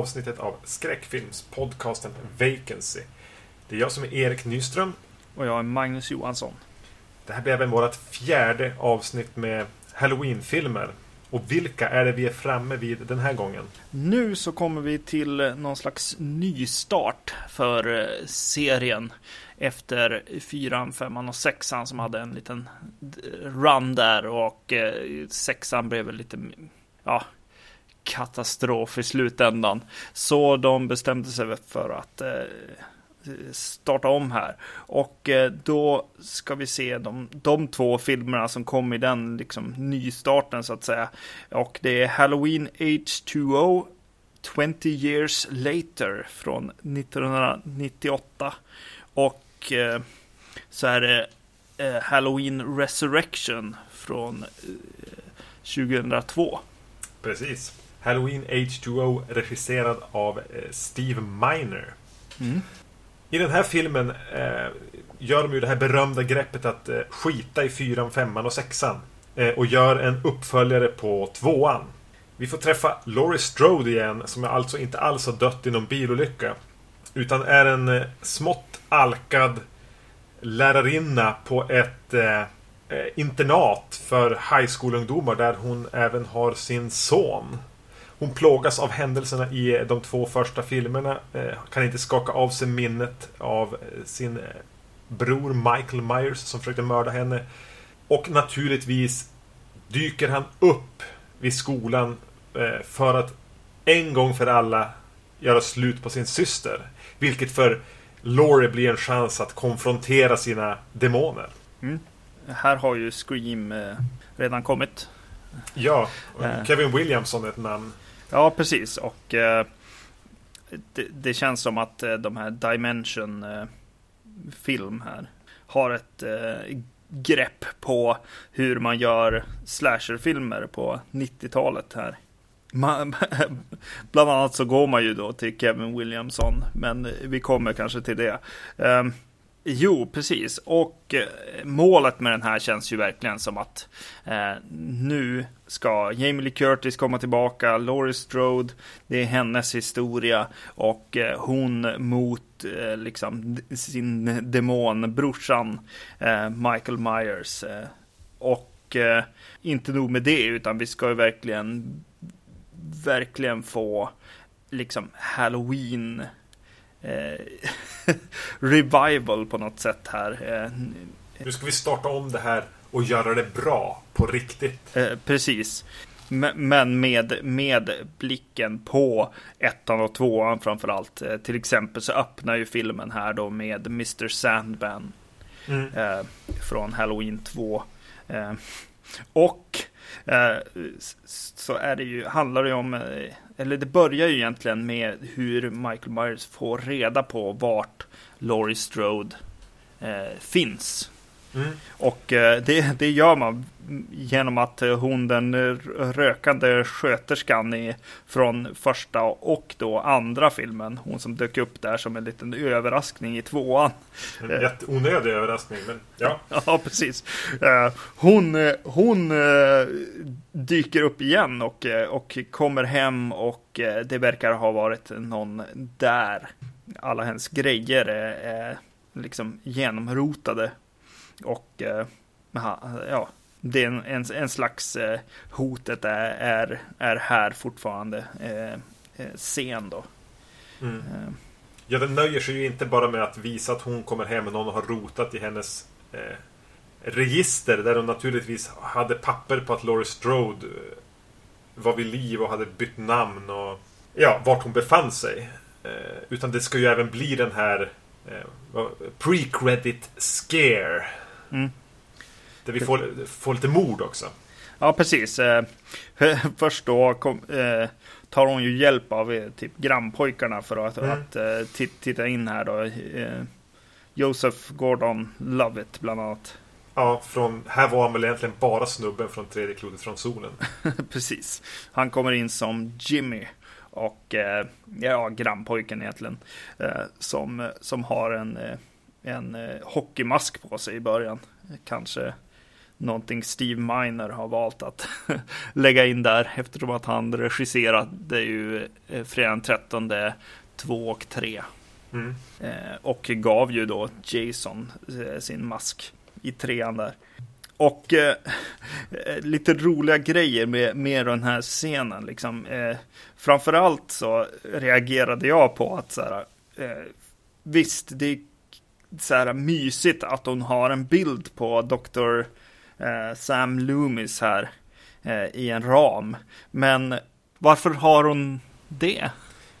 avsnittet av skräckfilmspodcasten Vacancy. Det är jag som är Erik Nyström. Och jag är Magnus Johansson. Det här blir även vårt fjärde avsnitt med Halloween-filmer. Och vilka är det vi är framme vid den här gången? Nu så kommer vi till någon slags nystart för eh, serien. Efter fyran, femman och sexan som hade en liten run där och eh, sexan blev väl lite ja, katastrof i slutändan. Så de bestämde sig för att eh, starta om här. Och eh, då ska vi se de, de två filmerna som kom i den liksom, nystarten så att säga. Och det är Halloween H2O 20 years later från 1998. Och eh, så är det eh, Halloween Resurrection från eh, 2002. Precis. Halloween H2O regisserad av Steve Miner. Mm. I den här filmen eh, gör de ju det här berömda greppet att eh, skita i fyran, femman och sexan. Eh, och gör en uppföljare på tvåan. Vi får träffa Laurie Strode igen, som alltså inte alls har dött i någon bilolycka. Utan är en eh, smått alkad lärarinna på ett eh, eh, internat för high school-ungdomar där hon även har sin son. Hon plågas av händelserna i de två första filmerna. Eh, kan inte skaka av sig minnet av eh, sin eh, bror Michael Myers som försökte mörda henne. Och naturligtvis dyker han upp vid skolan för att en gång för alla göra slut på sin syster. Vilket för Laurie blir en chans att konfrontera sina demoner. Mm. Här har ju Scream redan kommit. Ja, Kevin Williamson är ett namn. Ja, precis. Och eh, det, det, känns som att eh, de här Dimension eh, film här har ett eh, grepp på hur man gör slasherfilmer på 90-talet här. Man, bland annat så går man ju då till Kevin Williamson, men vi kommer kanske till det. Um, Jo, precis. Och eh, målet med den här känns ju verkligen som att eh, nu ska Jamie Lee Curtis komma tillbaka, Laurie Strode, det är hennes historia och eh, hon mot eh, liksom sin demon, brorsan eh, Michael Myers. Eh, och eh, inte nog med det, utan vi ska ju verkligen, verkligen få liksom halloween revival på något sätt här. Eh, nu ska vi starta om det här och göra det bra på riktigt. Eh, precis. Men med, med blicken på ettan och tvåan framförallt. Eh, till exempel så öppnar ju filmen här då med Mr Sandman. Mm. Eh, från Halloween 2. Eh, och eh, Eh, så är det ju, handlar det ju om eh, eller det börjar ju egentligen med hur Michael Myers får reda på vart Laurie Strode eh, finns. Mm. Och eh, det, det gör man genom att eh, hon, den rökande sköterskan i, från första och då andra filmen, hon som dök upp där som en liten överraskning i tvåan. En jätteonödig överraskning, men ja. ja, precis. Eh, hon, hon dyker upp igen och, och kommer hem och det verkar ha varit någon där. Alla hennes grejer är liksom genomrotade och eh, ja, det är en, en, en slags eh, hotet är, är, är här fortfarande eh, sen då. Mm. Ja, den nöjer sig ju inte bara med att visa att hon kommer hem och någon har rotat i hennes eh, register där hon naturligtvis hade papper på att Laurie Strode var vid liv och hade bytt namn och ja, vart hon befann sig. Eh, utan det ska ju även bli den här eh, pre-credit scare Mm. Där vi får, får lite mord också. Ja, precis. Eh, först då kom, eh, tar hon ju hjälp av eh, typ grannpojkarna för att, mm. att titta in här då. Joseph Gordon Lovett bland annat. Ja, från, här var han väl egentligen bara snubben från tredje klotet från solen. Precis. Han kommer in som Jimmy och eh, ja, grannpojken egentligen. Eh, som, som har en, en hockeymask på sig i början. Kanske någonting Steve Miner har valt att lägga in där eftersom att han regisserade ju eh, fredagen 13 2 och 3. Mm. Eh, och gav ju då Jason eh, sin mask i trean där. Och eh, lite roliga grejer med, med den här scenen. Liksom. Eh, framförallt så reagerade jag på att så här, eh, visst, det är så här mysigt att hon har en bild på Dr. Eh, Sam Loomis här eh, i en ram. Men varför har hon det?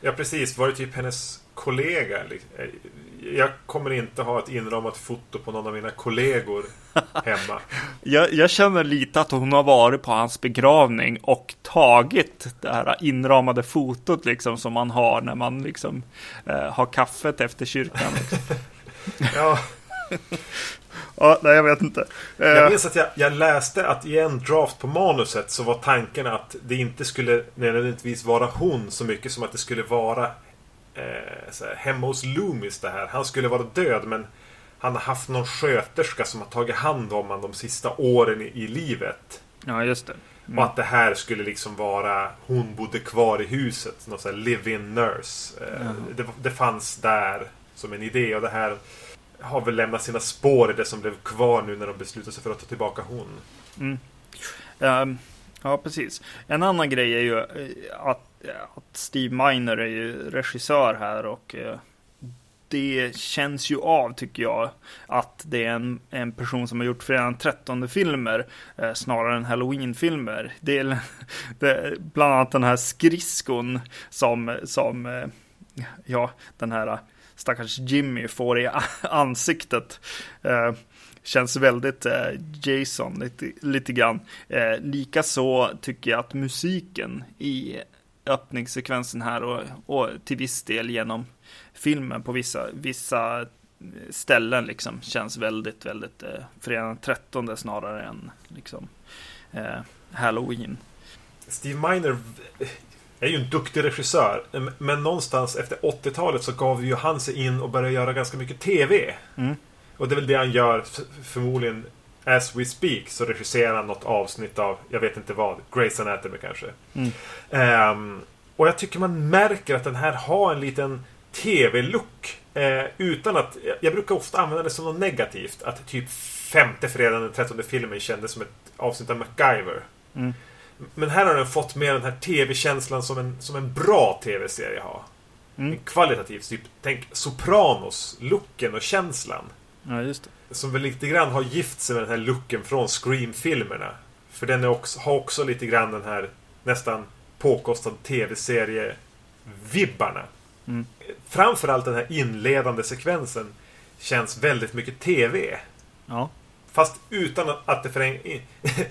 Ja, precis. Var det typ hennes kollega? Eh, jag kommer inte ha ett inramat foto på någon av mina kollegor hemma. jag, jag, känner lite att hon har varit på hans begravning och tagit det här inramade fotot liksom som man har när man liksom eh, har kaffet efter kyrkan. Ja. ja, nej jag vet inte. Jag eh, minns att jag, jag, läste att i en draft på manuset så var tanken att det inte skulle nödvändigtvis vara hon så mycket som att det skulle vara eh, här, hemma hos Loomis det här. Han skulle vara död men han har haft någon sköterska som har tagit hand om honom de sista åren i, i livet. Ja, just det. Mm. Och att det här skulle liksom vara Hon bodde kvar i huset. Någon sån här live-in nurse. Mm. Det, det, fanns där som en idé och det här har väl lämnat sina spår i det som blev kvar nu när de beslutade sig för att ta tillbaka hon. Mm. Um, ja, precis. En annan grej är ju eh, att, eh, att Steve Miner är ju regissör här och uh, det känns ju av, tycker jag, att det är en, en person som har gjort flera 13 filmer eh, snarare än halloween-filmer. Det är, det är bland annat den här skridskon som, som eh, ja, den här stackars Jimmy får i ansiktet. Eh, känns väldigt eh, Jason lite, lite grann. Eh, Likaså tycker jag att musiken i öppningssekvensen här och, och till viss del genom filmen på vissa, vissa ställen liksom känns väldigt, väldigt eh, fredag 13 snarare än liksom eh, Halloween. Steve Miner är ju en duktig regissör. Men någonstans efter 80-talet så gav ju han sig in och började göra ganska mycket TV. Mm. Och det är väl det han gör förmodligen As We Speak så regisserar han något avsnitt av, jag vet inte vad, Grey's Anatomy kanske. Mm. Um, och jag tycker man märker att den här har en liten TV-look. Eh, utan att, jag brukar ofta använda det som något negativt. Att typ femte fredagen den trettonde filmen kändes som ett avsnitt av MacGyver. Mm. Men här har den fått med den här TV-känslan som en, som en bra TV-serie har. Mm. En kvalitativ, typ, tänk Sopranos-looken och känslan. Ja, just det. Som väl lite grann har gift sig med den här looken från Scream-filmerna. För den också, har också lite grann den här nästan påkostad TV-serie-vibbarna. Mm. Framförallt den här inledande sekvensen känns väldigt mycket TV. Ja. Fast utan att det föräng...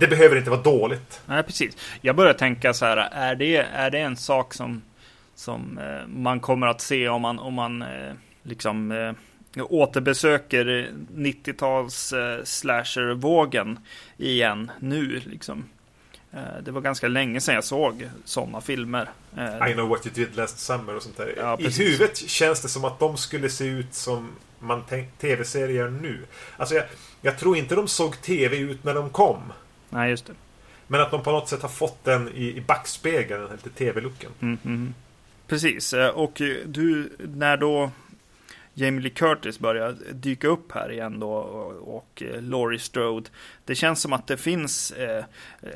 det behöver inte vara dåligt. Nej, precis. Jag börjar tänka så här, är det, är det en sak som, som eh, man kommer att se om man, om man eh, liksom eh, återbesöker 90-tals eh, slasher-vågen igen nu liksom? Det var ganska länge sedan jag såg sådana filmer. I know what you did last summer och sånt där. Ja, I huvudet känns det som att de skulle se ut som man tv-serier nu. Alltså jag, jag, tror inte de såg tv ut när de kom. Nej, just det. Men att de på något sätt har fått den i, i backspegeln, den lite tv-looken. Mm, mm. Precis, eh, och du, när då Jamie Lee Curtis börjar dyka upp här igen då och, eh, Laurie Strode. Det känns som att det finns eh, eh,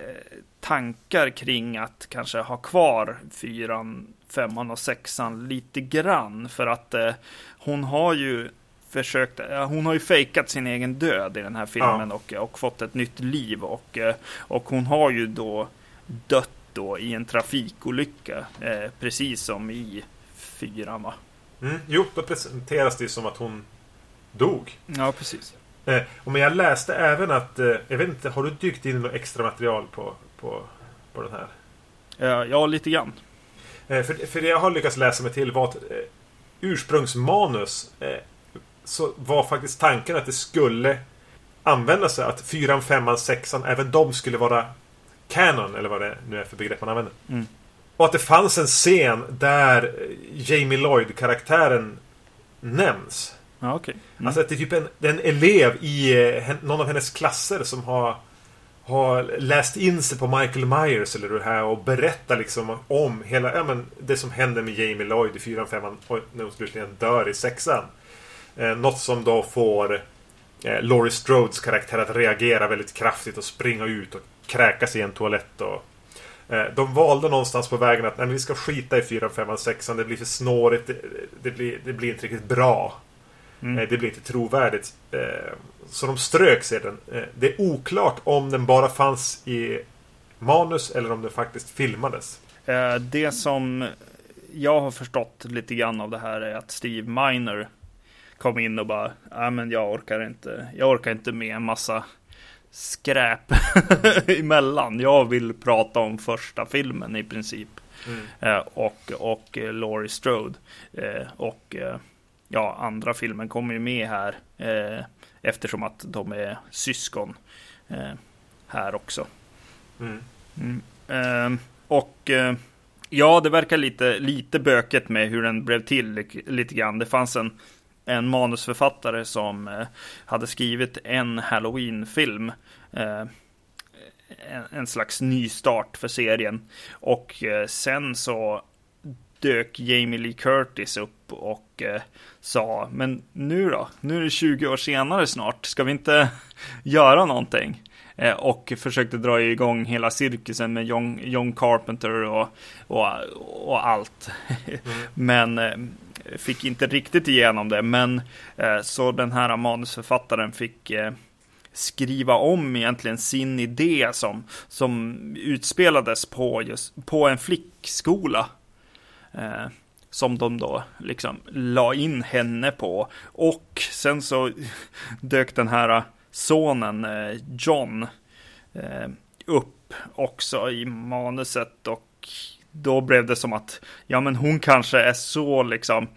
tankar kring att kanske ha kvar fyran, femman och sexan lite grann för att eh, hon har ju försökt, hon har ju fejkat sin egen död i den här filmen ja. och, och fått ett nytt liv och, eh, och hon har ju då dött då i en trafikolycka eh, precis som i fyran va? Mm, jo, då presenteras det som att hon dog. Ja, precis. Eh, men jag läste även att, eh, jag vet inte, har du dykt in något extra material på, på, på den här? Ja, ja lite grann. Eh, för, för det jag har lyckats läsa mig till var att eh, ursprungsmanus eh, så var faktiskt tanken att det skulle använda sig att fyran, femman, sexan, även de skulle vara canon, eller vad det nu är för begrepp man använder. Mm. Och att det fanns en scen där Jamie Lloyd-karaktären nämns. Ja, okay. Mm. Alltså att det är typ en, en elev i eh, någon av hennes klasser som har har läst in sig på Michael Myers eller det här och berättar liksom om hela, ja men det som händer med Jamie Lloyd i fyran, femman och när hon slutligen dör i sexan. Eh, något som då får eh, Laurie Strodes karaktär att reagera väldigt kraftigt och springa ut och kräkas i en toalett och eh, de valde någonstans på vägen att nej, vi ska skita i 4, 5, 6 Det blir för snårigt. Det, det, blir, det blir inte riktigt bra. Mm. Eh, det blir inte trovärdigt. Eh, så de strök sedan. Eh, det är oklart om den bara fanns i manus eller om den faktiskt filmades. Det som jag har förstått lite grann av det här är att Steve Miner kom in och bara, ja men jag orkar inte, jag orkar inte med en massa skräp emellan. Jag vill prata om första filmen i princip. Mm. och, och Laurie Strode. och ja, andra filmen kommer ju med här eh, eftersom att de är syskon eh, här också. Mm. Mm, eh, och eh, ja, det verkar lite, lite böket med hur den blev till lite grann. Det fanns en, en manusförfattare som eh, hade skrivit en Halloween-film. Eh, en, en, slags nystart för serien. Och eh, sen så dök Jamie Lee Curtis upp och eh, sa, men nu då? Nu är det 20 år senare snart, ska vi inte göra någonting? Eh, och försökte dra igång hela cirkusen med John, John Carpenter och, och, och allt. Mm. men eh, fick inte riktigt igenom det, men eh, så den här manusförfattaren fick skriva om egentligen sin idé som, som utspelades på, just, på en flickskola Eh, som de då liksom la in henne på. Och sen så dök den här sonen eh, John eh, upp också i manuset och då blev det som att ja, men hon kanske är så liksom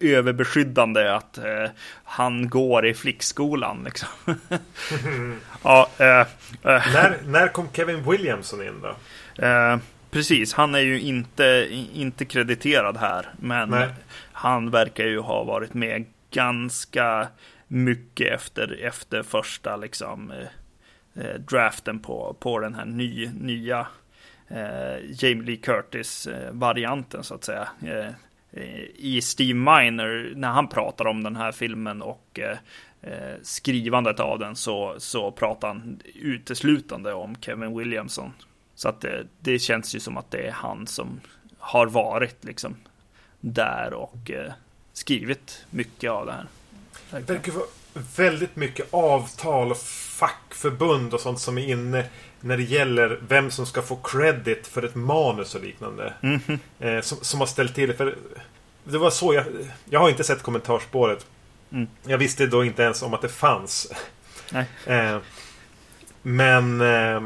överbeskyddande att eh, han går i flickskolan. Liksom. ja, eh, eh. när, när kom Kevin Williamson in då? Precis, han är ju inte, inte krediterad här. Men Nej. han verkar ju ha varit med ganska mycket efter, efter första liksom, eh, eh, draften på, på den här ny, nya eh, Jamie Lee Curtis-varianten så att säga. Eh, eh I Steve Miner, när han pratar om den här filmen och eh, skrivandet av den så, så pratar han uteslutande om Kevin Williamson så att det, det, känns ju som att det är han som har varit liksom där och eh, skrivit mycket av det här. Det verkar vara väldigt mycket avtal och fackförbund och sånt som är inne när det gäller vem som ska få credit för ett manus och liknande. Mm -hmm. eh, som, som, har ställt till för det. var så jag... Jag har inte sett kommentarspåret. Mm. Jag visste då inte ens om att det fanns. Eh, men eh,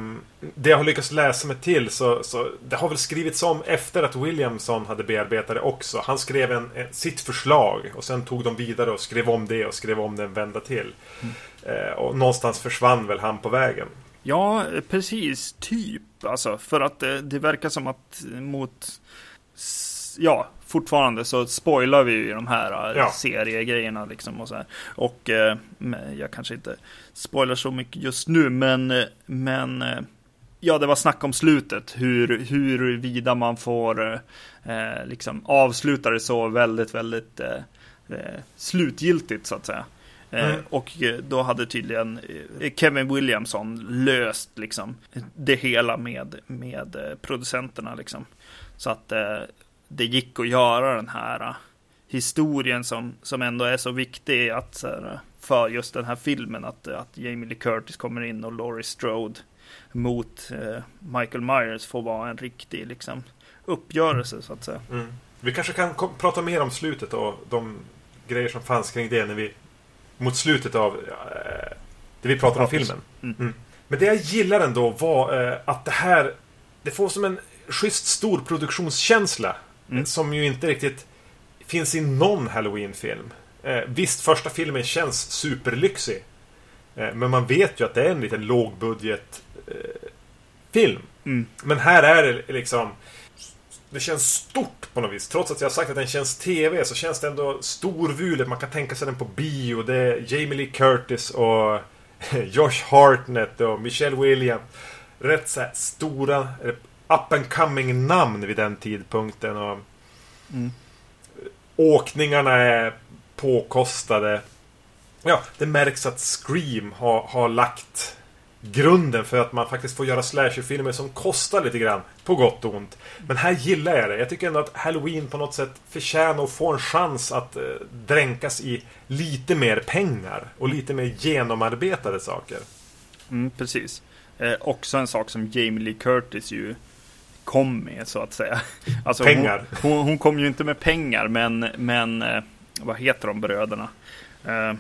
det jag har lyckats läsa mig till så, så det har väl skrivits om efter att Williamson hade bearbetat det också. Han skrev en, en, sitt förslag och sen tog de vidare och skrev om det och skrev om det en vända till. Mm. Eh, och någonstans försvann väl han på vägen. Ja, precis. Typ. Alltså, för att det, det verkar som att mot... Ja, fortfarande så spoilar vi ju de här äh, ja. seriegrejerna liksom och så här. Och eh, jag kanske inte spoilar så mycket just nu, men, äh, men ja, det var snack om slutet, hur, huruvida man får eh, liksom avsluta det så väldigt, väldigt eh, slutgiltigt så att säga. Mm. Och då hade tydligen Kevin Williamson löst liksom det hela med, med producenterna liksom. Så att det gick att göra den här äh, historien som, som ändå är så viktig att, för just den här filmen. Att, att Jamie Lee Curtis kommer in och Laurie Strode mot eh, Michael Myers får vara en riktig liksom, uppgörelse så att säga. Mm. Vi kanske kan prata mer om slutet och de grejer som fanns kring det när vi mot slutet av eh, det vi pratar om filmen. Mm. Mm. Men det jag gillar ändå var eh, att det här det får som en schysst stor produktionskänsla Mm. Som ju inte riktigt finns i någon Halloween-film. Eh, visst, första filmen känns superlyxig. Eh, men man vet ju att det är en liten lågbudget eh, film. Mm. Men här är det liksom det känns stort på något vis. Trots att jag har sagt att den känns TV så känns det ändå storvulet. Man kan tänka sig den på bio. Det är Jamie Lee Curtis och Josh Hartnett och Michelle Williams. Rätt så här stora up and coming namn vid den tidpunkten. Och mm. Åkningarna är påkostade. Ja, det märks att Scream har, har lagt grunden för att man faktiskt får göra slasherfilmer som kostar lite grann. På gott och ont. Men här gillar jag det. Jag tycker ändå att Halloween på något sätt förtjänar att få en chans att eh, dränkas i lite mer pengar. Och lite mer genomarbetade saker. Mm, precis. Eh, också en sak som Jamie Lee Curtis ju kom med så att säga. Alltså, pengar. Hon, hon, hon, kom ju inte med pengar men, men eh, vad heter de bröderna? Eh,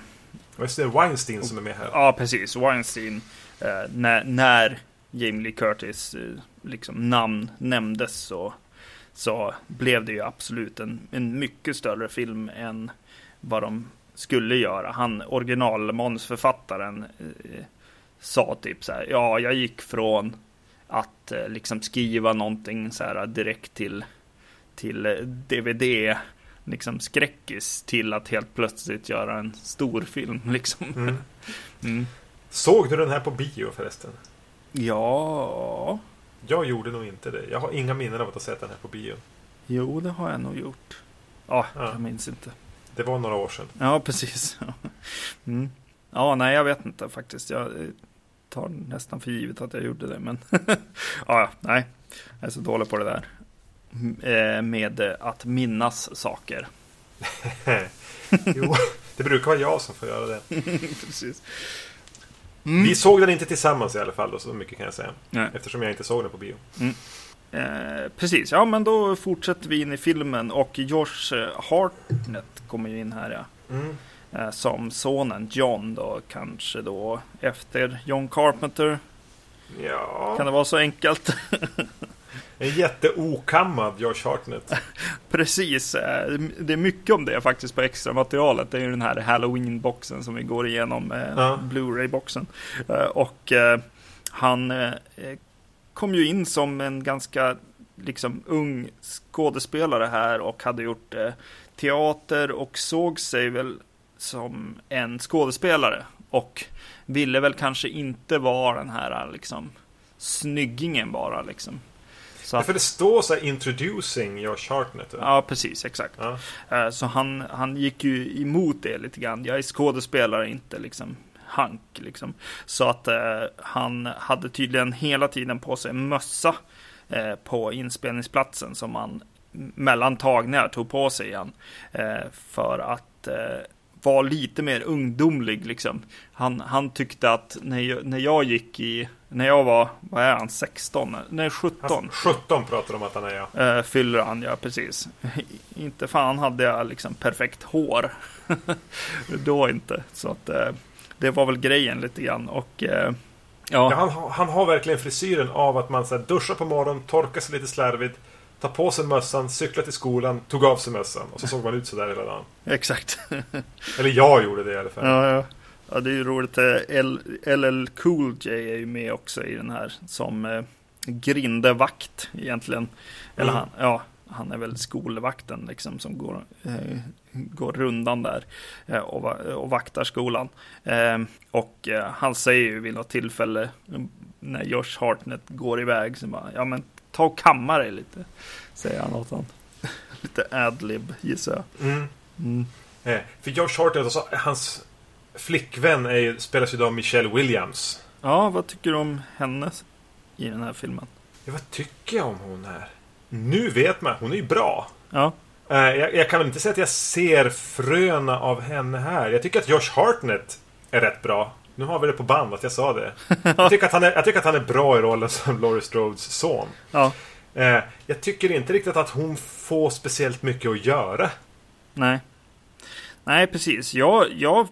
Visst är det Weinstein som är med här? Ja, precis. Weinstein eh, när, när Jamie Lee Curtis eh, liksom namn nämndes så, så blev det ju absolut en, en mycket större film än vad de skulle göra. Han, originalmanusförfattaren, eh, sa typ så här, ja, jag gick från att eh, liksom skriva någonting så här direkt till, till DVD eh, liksom skräckis till att helt plötsligt göra en stor film liksom. Mm. Mm. Såg du den här på bio förresten? Ja. Jag gjorde nog inte det. Jag har inga minnen av att ha sett den här på bio. Jo, det har jag nog gjort. Ja, ja. jag minns inte. Det var några år sedan. Ja, precis. Mm. Ja, nej, jag vet inte faktiskt. Jag eh, tar nästan för givet att jag gjorde det, men ja, nej, jag är så dålig på det där. Eh, med att minnas saker. jo, det brukar vara jag som får göra det. precis. Mm. Vi såg den inte tillsammans i alla fall, då, så mycket kan jag säga. Nej. Eftersom jag inte såg den på bio. Mm. Eh, precis, ja men då fortsätter vi in i filmen och Josh eh, Hartnett kommer ju in här ja. Mm. Eh, som sonen John då kanske då efter John Carpenter. Ja. Kan det vara så enkelt? En jätteokammad Josh Hartnett. Precis. Eh, det är mycket om det faktiskt på extra materialet. Det är ju den här Halloween-boxen som vi går igenom. Eh, ja. Blu-ray-boxen. Och han kom ju in som en ganska liksom ung skådespelare här och hade gjort teater och såg sig väl som en skådespelare. Och ville väl kanske inte vara den här liksom snyggingen bara liksom. Så att, för det står så här introducing Josh Hartnett. Ja, precis, exakt. Ja. Eh, så han, han gick ju emot det lite grann. Jag är skådespelare, inte liksom Hank liksom. Så att eh, han hade tydligen hela tiden på sig en mössa eh, på inspelningsplatsen som han mellan tagningar tog på sig igen. Eh, för att vara lite mer ungdomlig liksom. Han, han tyckte att när jag, när jag gick i när jag var, vad är han, 16? Nej, 17. 17 pratar de om att han är ja. Uh, fyller han, ja precis. inte fan hade jag liksom perfekt hår. Då inte. Så att uh, det var väl grejen lite grann. Och uh, ja. ja han, han, har verkligen frisyren av att man så här, duschar på morgonen, torkar sig lite slarvigt. Tar på sig mössan, cyklar till skolan, tog av sig mössan och så såg man ut sådär hela dagen. Exakt. Eller jag gjorde det i alla fall. Ja, ja. Ja, det är ju roligt. Eh, LL Cool J är ju med också i den här som eh, grindevakt egentligen. Eller mm. han, ja, han är väl skolvakten liksom som går, eh, går rundan där eh, och, och vaktar skolan. Eh, och eh, han säger ju vid något tillfälle när Josh Hartnett går iväg så bara, ja men ta och kamma dig lite. Säger han åt honom. lite adlib gissar jag. Mm. Mm. för Josh Hartnett, alltså, hans flickvän är, spelas ju av Michelle Williams. Ja, vad tycker du om henne i den här filmen? Ja, vad tycker jag om hon här? Nu vet man, hon är ju bra. Ja. Uh, jag, jag, kan väl inte säga att jag ser fröna av henne här. Jag tycker att Josh Hartnett är rätt bra. Nu har vi det på band att jag sa det. jag, tycker att han är, jag tycker att han är bra i rollen som Laurie Strodes son. Ja. Uh, jag tycker inte riktigt att hon får speciellt mycket att göra. Nej. Nej, precis. Jag, jag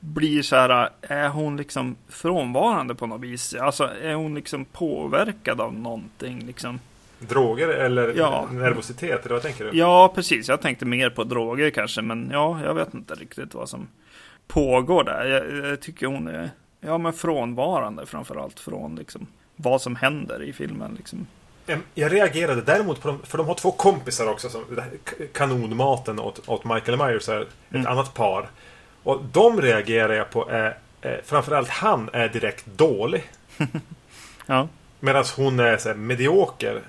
blir så här, är hon liksom frånvarande på något vis? Alltså är hon liksom påverkad av någonting liksom? Droger eller ja. nervositet, eller vad tänker du? Ja, precis. Jag tänkte mer på droger kanske, men ja, jag vet inte riktigt vad som pågår där. Jag, jag tycker hon är, ja men frånvarande framförallt från liksom vad som händer i filmen liksom. Jag reagerade däremot på dem, för de har två kompisar också. Som, kanonmaten åt, åt Michael Myers är ett Mm. annat par. Och de reagerar jag på är, eh, framförallt han är direkt dålig. Ja. Medan hon är så här, medioker.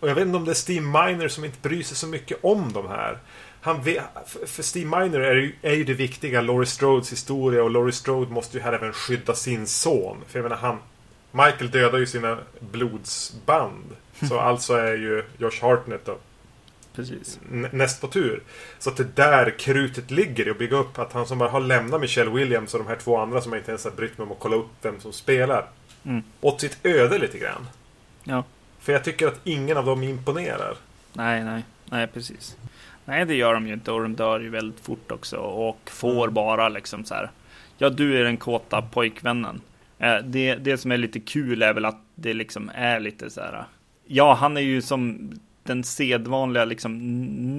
Och jag vet inte om det är Steve Miner som inte bryr sig så mycket om de här. Han vet, för- Steve Miner är ju, är ju det viktiga Laurie Strodes historia och Laurie Strode måste ju här även skydda sin son. För jag menar han Michael dödar ju sina blodsband. Så alltså är ju Josh Hartnett då Precis. nä- näst på tur. Så att det där krutet ligger i att bygga upp att han som bara har lämnat Michelle Williams och de här två andra som jag inte ens har brytt mig om att kolla upp vem som spelar. Mm. Åt sitt öde lite grann. Ja. För jag tycker att ingen av dem imponerar. Nej, nej, nej, precis. Nej, det gör de ju inte och de dör ju väldigt fort också och får bara liksom så här. Ja, du är den kåta pojkvännen. Eh, Det, det som är lite kul är väl att det liksom är lite så här. Ja, han är ju som den sedvanliga liksom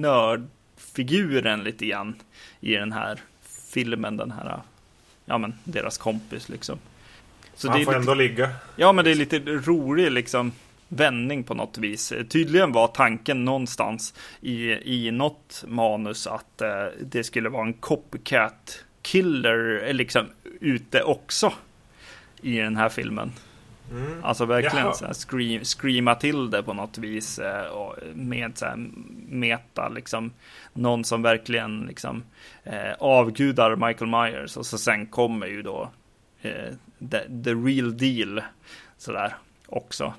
nördfiguren lite grann i den här filmen. Den här, ja men deras kompis liksom. Så han får lite... ändå ligga. Ja, men det är lite rolig liksom vändning på något vis. Tydligen var tanken någonstans i, i något manus att eh, det skulle vara en copycat killer eh, liksom ute också i den här filmen. Mm. Alltså verkligen Jaha. så här scream, screama till det på något vis eh, och med så här meta liksom någon som verkligen liksom eh, avgudar Michael Myers och så sen kommer ju då eh, the, the real deal sådär också.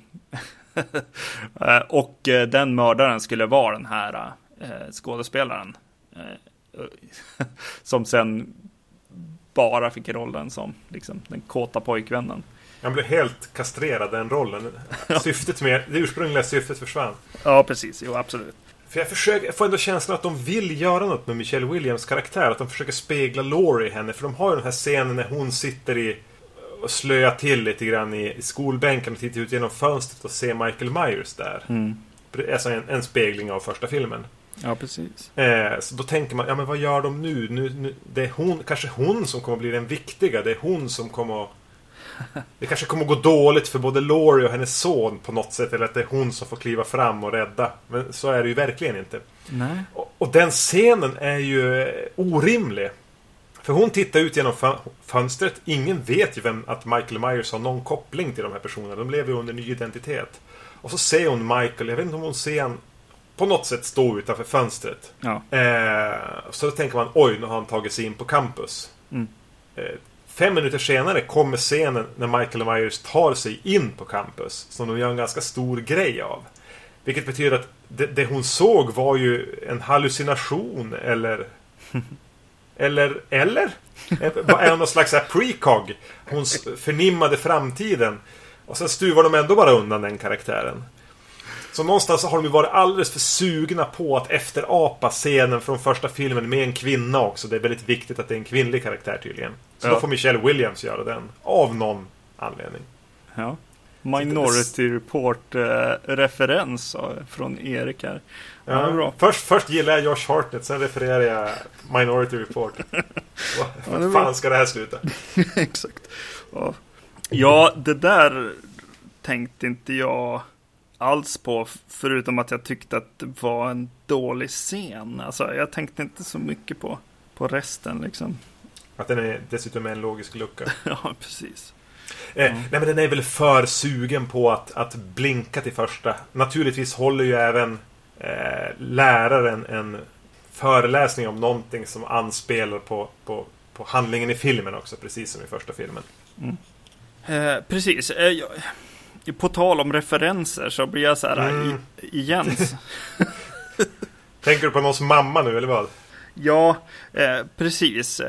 Eh, och eh, den mördaren skulle vara den här eh, skådespelaren som sen bara fick rollen som liksom, den kåta pojkvännen. Han blev helt kastrerad den rollen. Syftet med det ursprungliga syftet försvann. Ja, precis. Jo, absolut. För jag, försöker, jag får ändå känslan att de vill göra något med Michelle Williams karaktär. Att de försöker spegla Laurie i henne. För de har ju den här scenen när hon sitter i och slöar till lite grann i, skolbänken och tittar ut genom fönstret och ser Michael Myers där. Mm. Alltså en, en spegling av första filmen. Ja, precis. Eh, så då tänker man, ja men vad gör de nu? nu, nu det är hon, kanske hon som kommer bli den viktiga. Det är hon som kommer att... Det kanske kommer att gå dåligt för både Laurie och hennes son på något sätt. Eller att det är hon som får kliva fram och rädda. Men så är det ju verkligen inte. Nej. Och, och den scenen är ju orimlig. För hon tittar ut genom fön- fönstret. Ingen vet ju vem att Michael Myers har någon koppling till de här personerna. De lever ju under ny identitet. Och så ser hon Michael, jag vet inte om hon ser han på något sätt stå utanför fönstret. Ja. Eh, så då tänker man, oj, nu har han tagit sig in på campus. Mm. Eh, fem minuter senare kommer scenen när Michael Myers tar sig in på campus. Som de gör en ganska stor grej av. Vilket betyder att det, det hon såg var ju en hallucination eller... Eller? Eller? Är hon någon slags precog? Hon förnimmade framtiden. Och sen stuvar de ändå bara undan den karaktären. Så någonstans har de ju varit alldeles för sugna på att efterapa scenen från första filmen med en kvinna också. Det är väldigt viktigt att det är en kvinnlig karaktär tydligen. Så Ja. då får Michelle Williams göra den. Av någon anledning. ja. Minority Report-referens från Erik här. Ja, bra. Först, först gillar jag Josh Hartnett, sen refererar jag Minority Report. Ja, bra. fan ska det här sluta? Exakt. Ja. ja, det där tänkte inte jag alls på. Förutom att jag tyckte att det var en dålig scen. Alltså, jag tänkte inte så mycket på, på resten liksom. Att den är dessutom är en logisk lucka. Ja, precis. Eh, Nej men den är väl för sugen på att, att blinka till första. Naturligtvis håller ju även eh, läraren en föreläsning om någonting som anspelar på, på, på handlingen i filmen också. Precis som i första filmen. Eh, precis. Eh, jag, på tal om referenser så blir jag så här Mm. i, igen. Tänker du på någons mamma nu eller vad? Ja, eh, precis.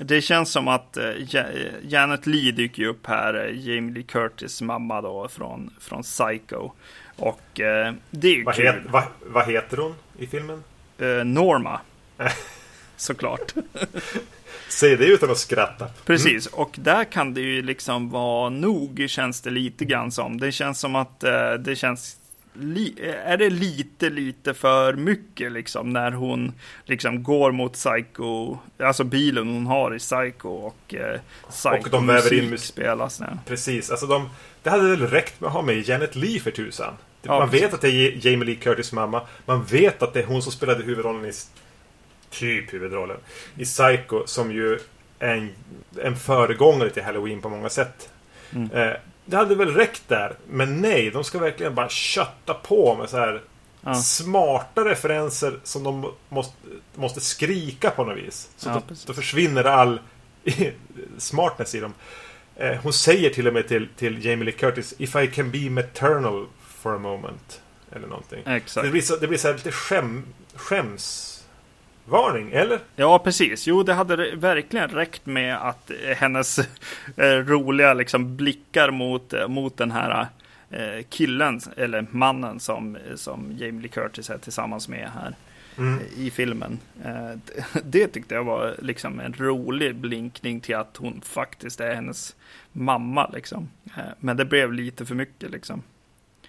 Eh, det känns som att eh, Ja- eh, Janet Lee dyker upp här, eh, Jamie Lee Curtis mamma då från, från Psycho. Och eh, det är ju Vad, kul. het, vad, vad heter hon i filmen? Eh, Norma. Såklart. Säg det utan att skratta. Precis, och där kan det ju liksom vara nog, känns det lite grann som. Det känns som att eh, det känns är det lite, lite för mycket liksom när hon liksom går mot Psycho, alltså bilen hon har i Psycho och eh, Psycho Och de väver in mus- spelas. Ja. Precis, alltså de... Det hade väl räckt med att ha med Janet Leigh för tusan. Ja, man precis. vet att det är Jamie Lee Curtis mamma. Man vet att det är hon som spelade huvudrollen i... Typ huvudrollen. I Psycho, som ju är en, en föregångare till Halloween på många sätt. Mm. Eh, det hade väl räckt där. Men nej, de ska verkligen bara kötta på med så här Ja. smarta referenser som de måste, måste skrika på något vis. Så Ja, då, då försvinner all smartness i dem. Eh, hon säger till och med till, till Jamie Lee Curtis If I can be maternal for a moment. Eller någonting. Exakt. Det blir så, det blir så här lite skäm, skämsvarning, eller? Ja, precis. Jo, det hade verkligen räckt med att eh, hennes eh, roliga liksom, blickar mot, eh, mot den här killen, eller mannen som, som Jamie Lee Curtis är tillsammans med här Mm. i filmen. Det, tyckte jag var liksom en rolig blinkning till att hon faktiskt är hennes mamma. Liksom. Men det blev lite för mycket. Liksom.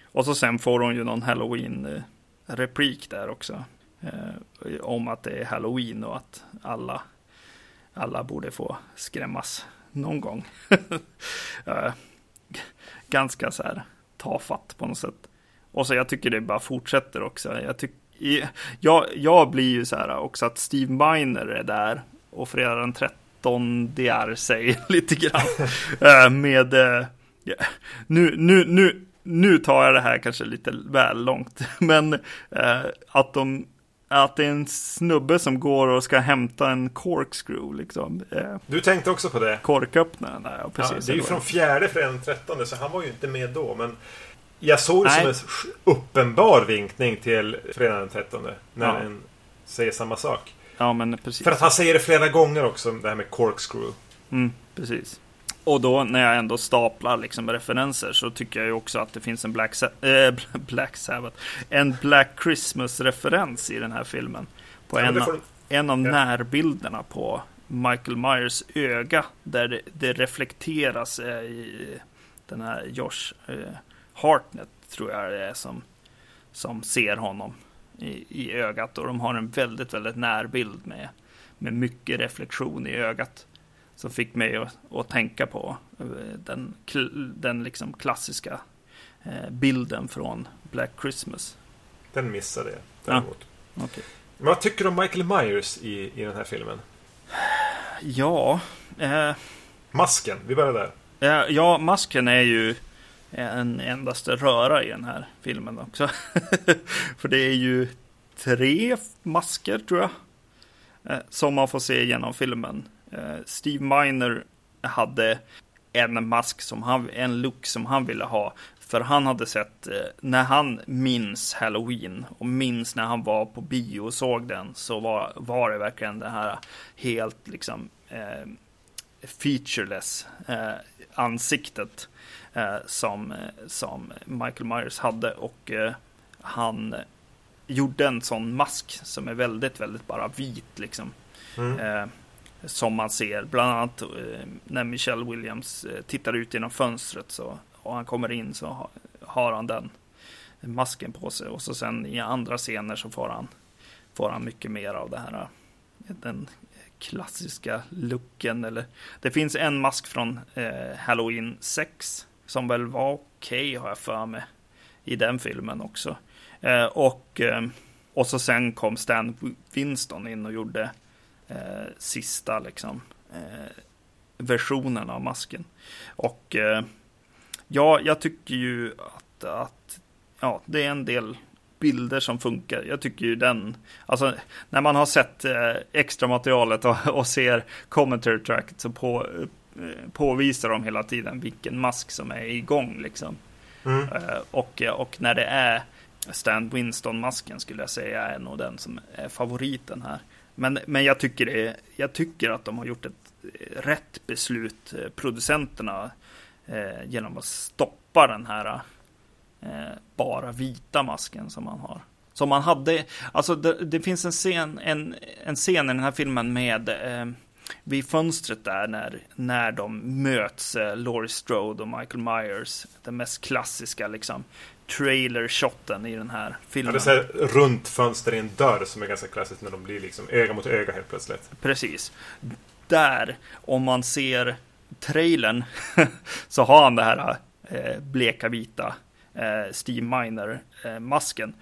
Och så sen får hon ju någon halloween-replik där också. Eh, om att det är halloween och att alla, alla borde få skrämmas någon gång. eh, ganska så här tafatt på något sätt. Och så jag tycker det bara fortsätter också. Jag, tyck, jag, jag blir ju så här också att Steve Miner är där och fredag den 13 det är sig lite grann. Eh, med, eh, nu, nu, nu, nu tar jag det här kanske lite väl långt, men eh, att de att det är en snubbe som går och ska hämta en corkscrew, liksom. Eh, Du tänkte också på det? korköppnaren ja, Ja, precis. det är ju från fjärde för den trettonde, så han var ju inte med då. Men jag såg det som Nej. en sk- uppenbar vinkning till fredagen den trettonde. När Ja. en säger samma sak. Ja, men precis. För att han säger det flera gånger också, det här med corkscrew. Mm, precis. Och då när jag ändå staplar liksom referenser så tycker jag ju också att det finns en Black, Sa- äh, Black Sabbath, en Black Christmas-referens i den här filmen. På Ja, en, av- en av Ja. närbilderna på Michael Myers öga där det, det reflekteras eh, i den här Josh eh, Hartnett tror jag det är som, som ser honom i, i ögat och de har en väldigt, väldigt närbild med, med mycket reflektion i ögat som fick mig att, att tänka på eh, den, den liksom klassiska eh, bilden från Black Christmas. Den missade jag däremot. Okej. Men vad tycker du om Michael Myers i, i den här filmen? Ja, eh, Masken, vi börjar där. Ja, ja, masken är ju en endaste röra i den här filmen också. För det är ju tre masker tror jag. eh, Som man får se genom filmen. Eh, Steve Miner hade en mask som han, en look som han ville ha. För han hade sett, eh, när han minns Halloween och minns när han var på bio och såg den så var, var det verkligen det här helt liksom eh, featureless eh, ansiktet eh, som, eh, som Michael Myers hade och han gjorde en sån mask som är väldigt, väldigt bara vit liksom. Mm. Som man ser. Bland annat eh, när Michelle Williams eh, tittar ut genom fönstret så, och han kommer in så har han den masken på sig. Och så sen i andra scener så får han, får han mycket mer av det här eh, den klassiska looken. Eller det finns en mask från eh, Halloween 6 som väl var okej har jag för mig i den filmen också. Eh, och, eh, och så sen kom Stan Winston in och gjorde eh, sista liksom eh, versionen av masken. Och eh, ja, jag tycker ju att, att ja, det är en del bilder som funkar. Jag tycker ju den, alltså när man har sett eh, extra materialet och, och ser commentary tracket så på, eh, påvisar de hela tiden vilken mask som är igång liksom. Mm. Eh, och, och när det är Stan Winston-masken skulle jag säga är nog den som är favoriten här. Men, men jag, tycker det, jag tycker att de har gjort ett eh, rätt beslut, eh, producenterna, eh, genom att stoppa den här eh, bara vita masken som man har. Som man hade, alltså det, det finns en scen, en, en scen i den här filmen med eh, vid fönstret där när, när de möts, eh, Laurie Strode och Michael Myers. Den mest klassiska liksom trailer-shotten i den här filmen. Ja, det är här runt fönster i en dörr som är ganska klassiskt när de blir liksom öga mot öga helt plötsligt. Precis. Där, om man ser trailern, så har han det här eh, bleka vita eh, Steve Miner-masken. Eh,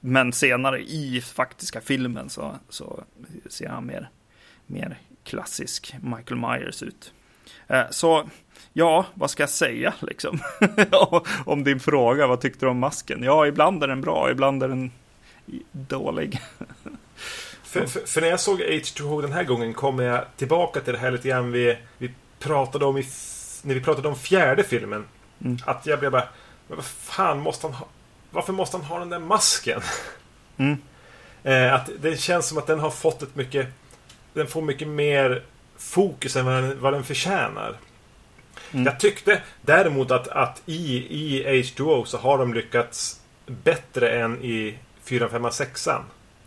Men senare i faktiska filmen så, så ser han mer, mer klassisk Michael Myers ut. Eh, så ja, vad ska jag säga liksom? om din fråga, vad tyckte du om masken? Ja, ibland är den bra, ibland är den dålig. för, för, för, när jag såg H2O den här gången kommer jag tillbaka till det här lite grann vi, vi pratade om i, när vi pratade om fjärde filmen. Mm. Att jag blev bara, men vad fan måste han ha? Varför måste han ha den där masken? Mm. eh, att det känns som att den har fått ett mycket Den får mycket mer fokus än vad den, vad den förtjänar. Mm. Jag tyckte däremot att, att i, i H2O så har de lyckats bättre än i 4, 5, 6.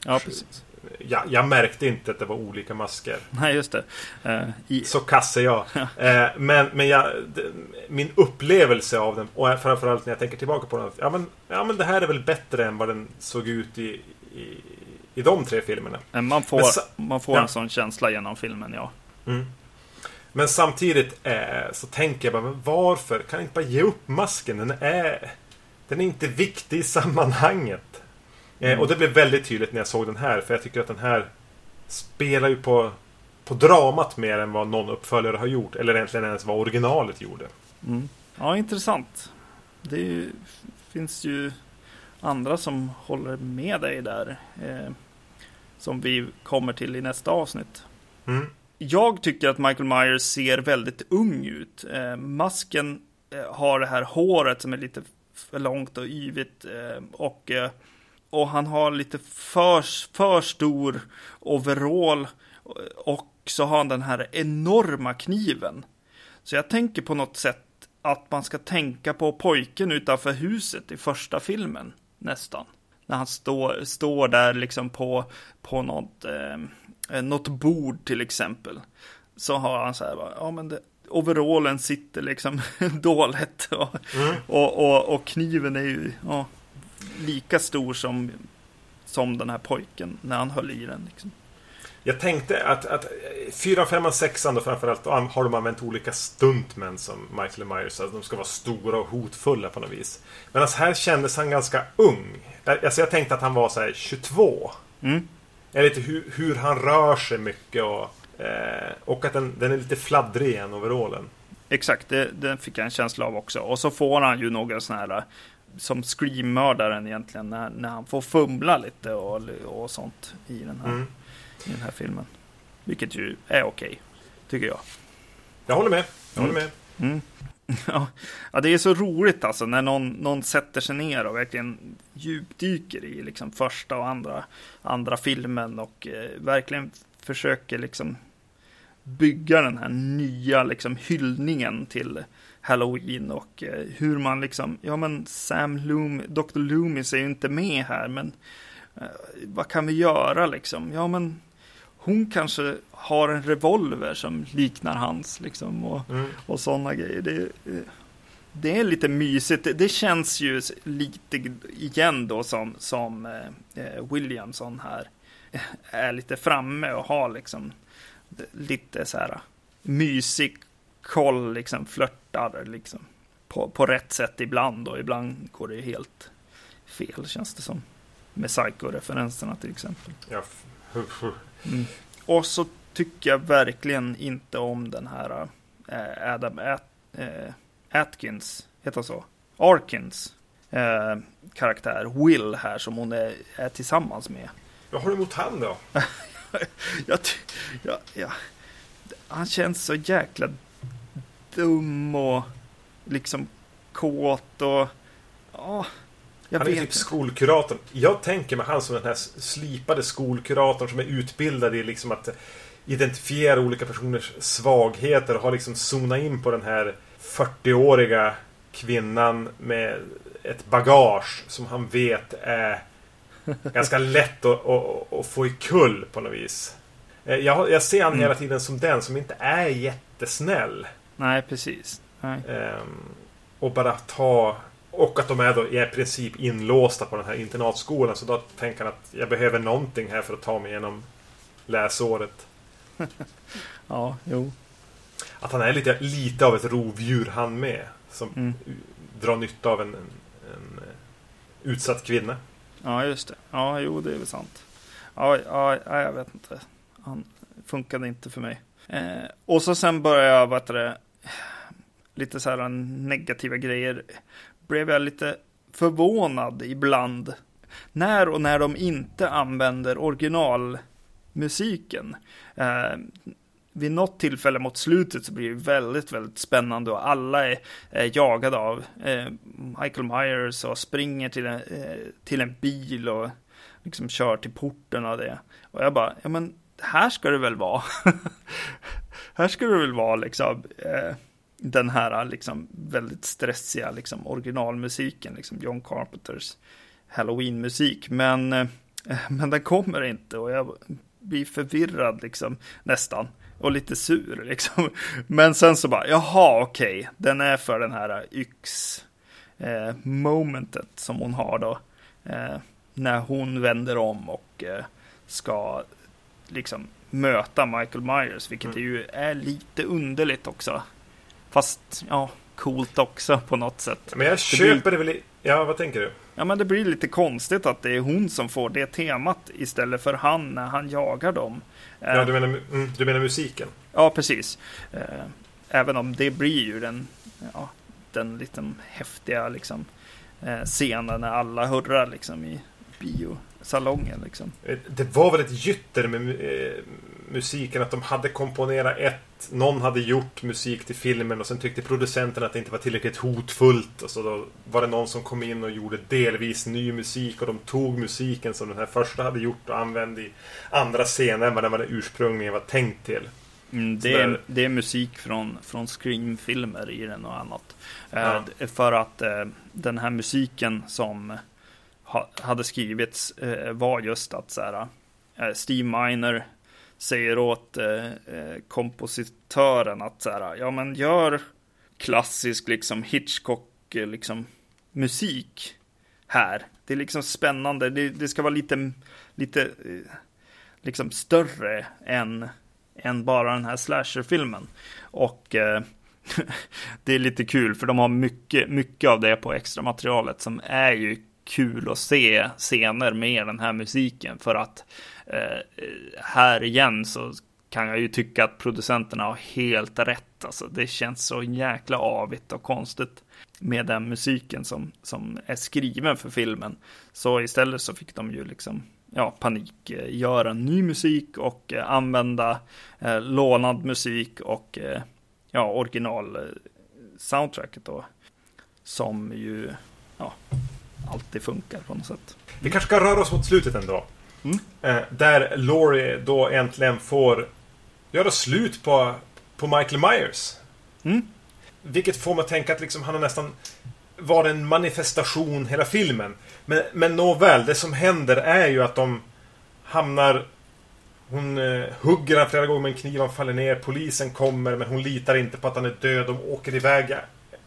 Ja, precis. Ja, jag märkte inte att det var olika masker. Nej, just det. Uh, i... Så kass är jag. uh, men men jag, min upplevelse av den, och framförallt när jag tänker tillbaka på den. Ja men, ja, men det här är väl bättre än vad den såg ut i, i, i de tre filmerna. Man får, man får ja. en sån känsla genom filmen, ja. Mm. Men samtidigt eh, så tänker jag bara, men varför? Kan jag inte bara ge upp masken? Den är, den är inte viktig i sammanhanget. Eh, mm. och det blev väldigt tydligt när jag såg den här. För jag tycker att den här spelar ju på, på dramat mer än vad någon uppföljare har gjort. Eller egentligen ens vad originalet gjorde. Mm. Ja, intressant. Det ju, finns ju andra som håller med dig där. Eh, som vi kommer till i nästa avsnitt. Mm jag tycker att Michael Myers ser väldigt ung ut. Eh, masken eh, har det här håret som är lite för långt och yvigt. Eh, och, eh, och han har lite för, för stor overall. Eh, och så har han den här enorma kniven. Så jag tänker på något sätt att man ska tänka på pojken utanför huset i första filmen. Nästan. När han står, står där liksom på, på något, Eh, något bord till exempel. Så har han så här, ja men det, overallen sitter liksom dåligt. Och, mm. och, och, och, kniven är ju ja, lika stor som, som den här pojken när han höll i den. Liksom. Jag tänkte att, att 4, 5 och 6 då framförallt har de använt olika stuntmän som Michael Myers. Att de ska vara stora och hotfulla på något vis. Men alltså här kändes han ganska ung. Alltså jag tänkte att han var så här 22. Mm är lite hur, hur, han rör sig mycket och, eh, och att den, den är lite fladdrig igen, overallen. Exakt, det, det, fick jag en känsla av också. Och så får han ju några sådana här som Scream-mördaren egentligen när, när han får fumla lite och, och sånt i den här, mm. i den här filmen. Vilket ju är okej, tycker jag. Jag håller med. Jag håller med. Mm. Ja, Ja, det är så roligt alltså när någon, någon sätter sig ner och verkligen djupdyker i liksom första och andra, andra filmen och eh, verkligen försöker liksom bygga den här nya liksom hyllningen till Halloween och eh, hur man liksom, ja men Sam Loom, Dr. Loomis är ju inte med här men eh, vad kan vi göra liksom? Ja men hon kanske har en revolver som liknar hans liksom och, mm. och sådana grejer. Det, det är lite mysigt. Det känns ju lite igen då som, som eh, Williamson här är lite framme och har liksom lite så här mysig koll, liksom flörtar liksom på, på rätt sätt ibland och ibland går det helt fel känns det som. Med Psycho-referenserna till exempel. Ja, Mm. Och så tycker jag verkligen inte om den här äh, Adam At, äh, Atkins, heter så? Arkins äh, karaktär, Will här, som hon är, är tillsammans med. Vad har du emot han då? jag, ja, ja. Han känns så jäkla dum och liksom kåt och... Ja, jag han är typ skolkuratorn. Jag tänker mig han som den här slipade skolkuratorn som är utbildad i liksom att identifiera olika personers svagheter och har liksom zonat in på den här 40-åriga kvinnan med ett bagage som han vet är ganska lätt att, att, att få i kull på något vis. Eh, jag, jag ser han Mm. hela tiden som den som inte är jättesnäll. Nej, precis. Nej. Ehm, och bara ta... Och att de är då i princip inlåsta på den här internatskolan. Så då tänker han att jag behöver någonting här för att ta mig igenom läsåret. Ja, jo. Att han är lite, lite av ett rovdjur han med. Som Mm. drar nytta av en, en, en eh, utsatt kvinna. Ja, just det. Ja, jo, det är väl sant. Ja, ja, ja jag vet inte. Han funkade inte för mig. Eh, och så sen började jag, vad heter det, lite så här negativa grejer. Blev jag lite förvånad ibland. När och när de inte använder originalmusiken. Eh, vid något tillfälle mot slutet så blir det väldigt, väldigt spännande och alla är, är jagade av eh, Michael Myers och springer till en, eh, till en bil och liksom kör till porten och det. Och jag bara, ja men här ska det väl vara. här ska det väl vara liksom eh, den här liksom väldigt stressiga liksom originalmusiken, liksom John Carpenters Halloween-musik. Men, eh, men den kommer inte och jag blir förvirrad liksom nästan och lite sur liksom. Men sen så bara, jaha okej, den är för den här yx eh, momentet som hon har då. Eh, när hon vänder om och eh, ska liksom möta Michael Myers, vilket Mm. ju är lite underligt också. Fast, ja, coolt också på något sätt. Men jag köper det väl. Ja, vad tänker du? Ja, men det blir lite konstigt att det är hon som får det temat istället för han när han jagar dem. Ja, du menar, mm, du menar musiken? Ja, precis. Eh, Även om det blir ju den, ja, den liten häftiga liksom, eh, scenen när alla hurrar liksom, i biosalongen. Liksom. Eh, Det var väl ett gytter med musiken att de hade komponerat ett Någon hade gjort musik till filmen och sen tyckte producenten att det inte var tillräckligt hotfullt och så då var det någon som kom in och gjorde delvis ny musik och de tog musiken som den här första hade gjort och använde i andra scener än vad den ursprungligen var tänkt till. Mm, det, är, det är musik från, från Scream-filmer i den och annat. Eh, Ja. d- För att eh, den här musiken som ha, hade skrivits eh, var just att så här, eh, Steve Miner säger åt eh, eh, kompositören att så här, ja men gör klassisk liksom Hitchcock eh, liksom musik här. Det är liksom spännande. Det, det ska vara lite, lite eh, liksom större än, än bara den här slasherfilmen. Och eh, det är lite kul för de har mycket, mycket av det på extra materialet som är ju kul att se scener med den här musiken för att eh, här igen så kan jag ju tycka att producenterna har helt rätt. Alltså, det känns så jäkla avigt och konstigt med den musiken som, som är skriven för filmen. Så istället så fick de ju liksom ja, panik, göra ny musik och eh, använda eh, lånad musik och eh, ja, original eh, soundtracket då. Som ju ja, alltid funkar på något sätt. Vi kanske ska röra oss mot slutet ändå. Mm. Eh, där Laurie då äntligen får göra slut på, på Michael Myers. Mm. Vilket får mig att tänka att liksom han har nästan varit en manifestation hela filmen. Men, men nåväl, det som händer är ju att de hamnar... Hon eh, hugger han flera gånger med en kniv, han faller ner, polisen kommer men hon litar inte på att han är död. De åker iväg,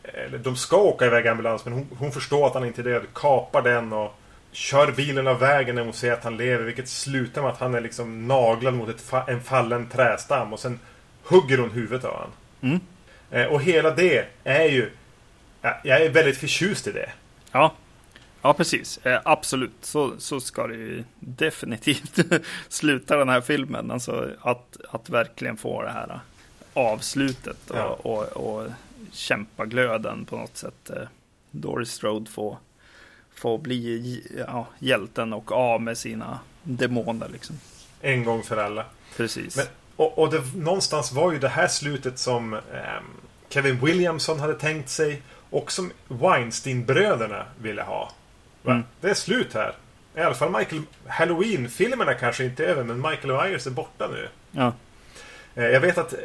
eller de ska åka iväg i ambulans men hon, hon förstår att han inte är död, kapar den och kör bilen av vägen när hon ser att han lever. Vilket slutar med att han är liksom naglad mot ett fa- en fallen trästam och sen hugger hon huvudet av honom. Mm. Eh, Och hela det är ju... ja, Jag är väldigt förtjust i det. Ja, ja precis. Eh, absolut, så, så ska det ju definitivt sluta den här filmen. Alltså att, att verkligen få det här avslutet och, Ja. och, och kämpa glöden på något sätt. Eh, Doris Strode får, får bli ja, hjälten och av med sina demoner liksom. En gång för alla. Precis. Men, och och det, någonstans var ju det här slutet som ehm, Kevin Williamson hade tänkt sig. Och som Weinstein-bröderna ville ha. Mm. Det är slut här. I alla fall Michael... Halloween-filmerna kanske inte är över, men Michael Myers är borta nu. ja. Eh, Jag vet att eh,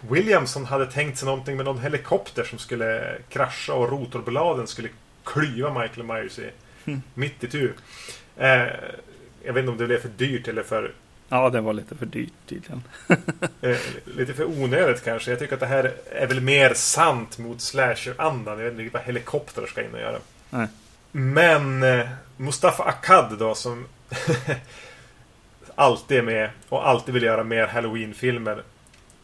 Williamson hade tänkt sig någonting med någon helikopter som skulle krascha och rotorbladen skulle klyva Michael Myers i, Mm. mitt i tur. Eh, jag vet inte om det blev för dyrt eller för Ja, det var lite för dyrt tydligen. eh, lite för onödigt kanske. Jag tycker att det här är väl mer sant mot slasher-andan. Jag vet inte vad helikoptrar ska in och göra. Nej. Men eh, Mustafa Akkad då som alltid är med och alltid vill göra mer Halloween-filmer.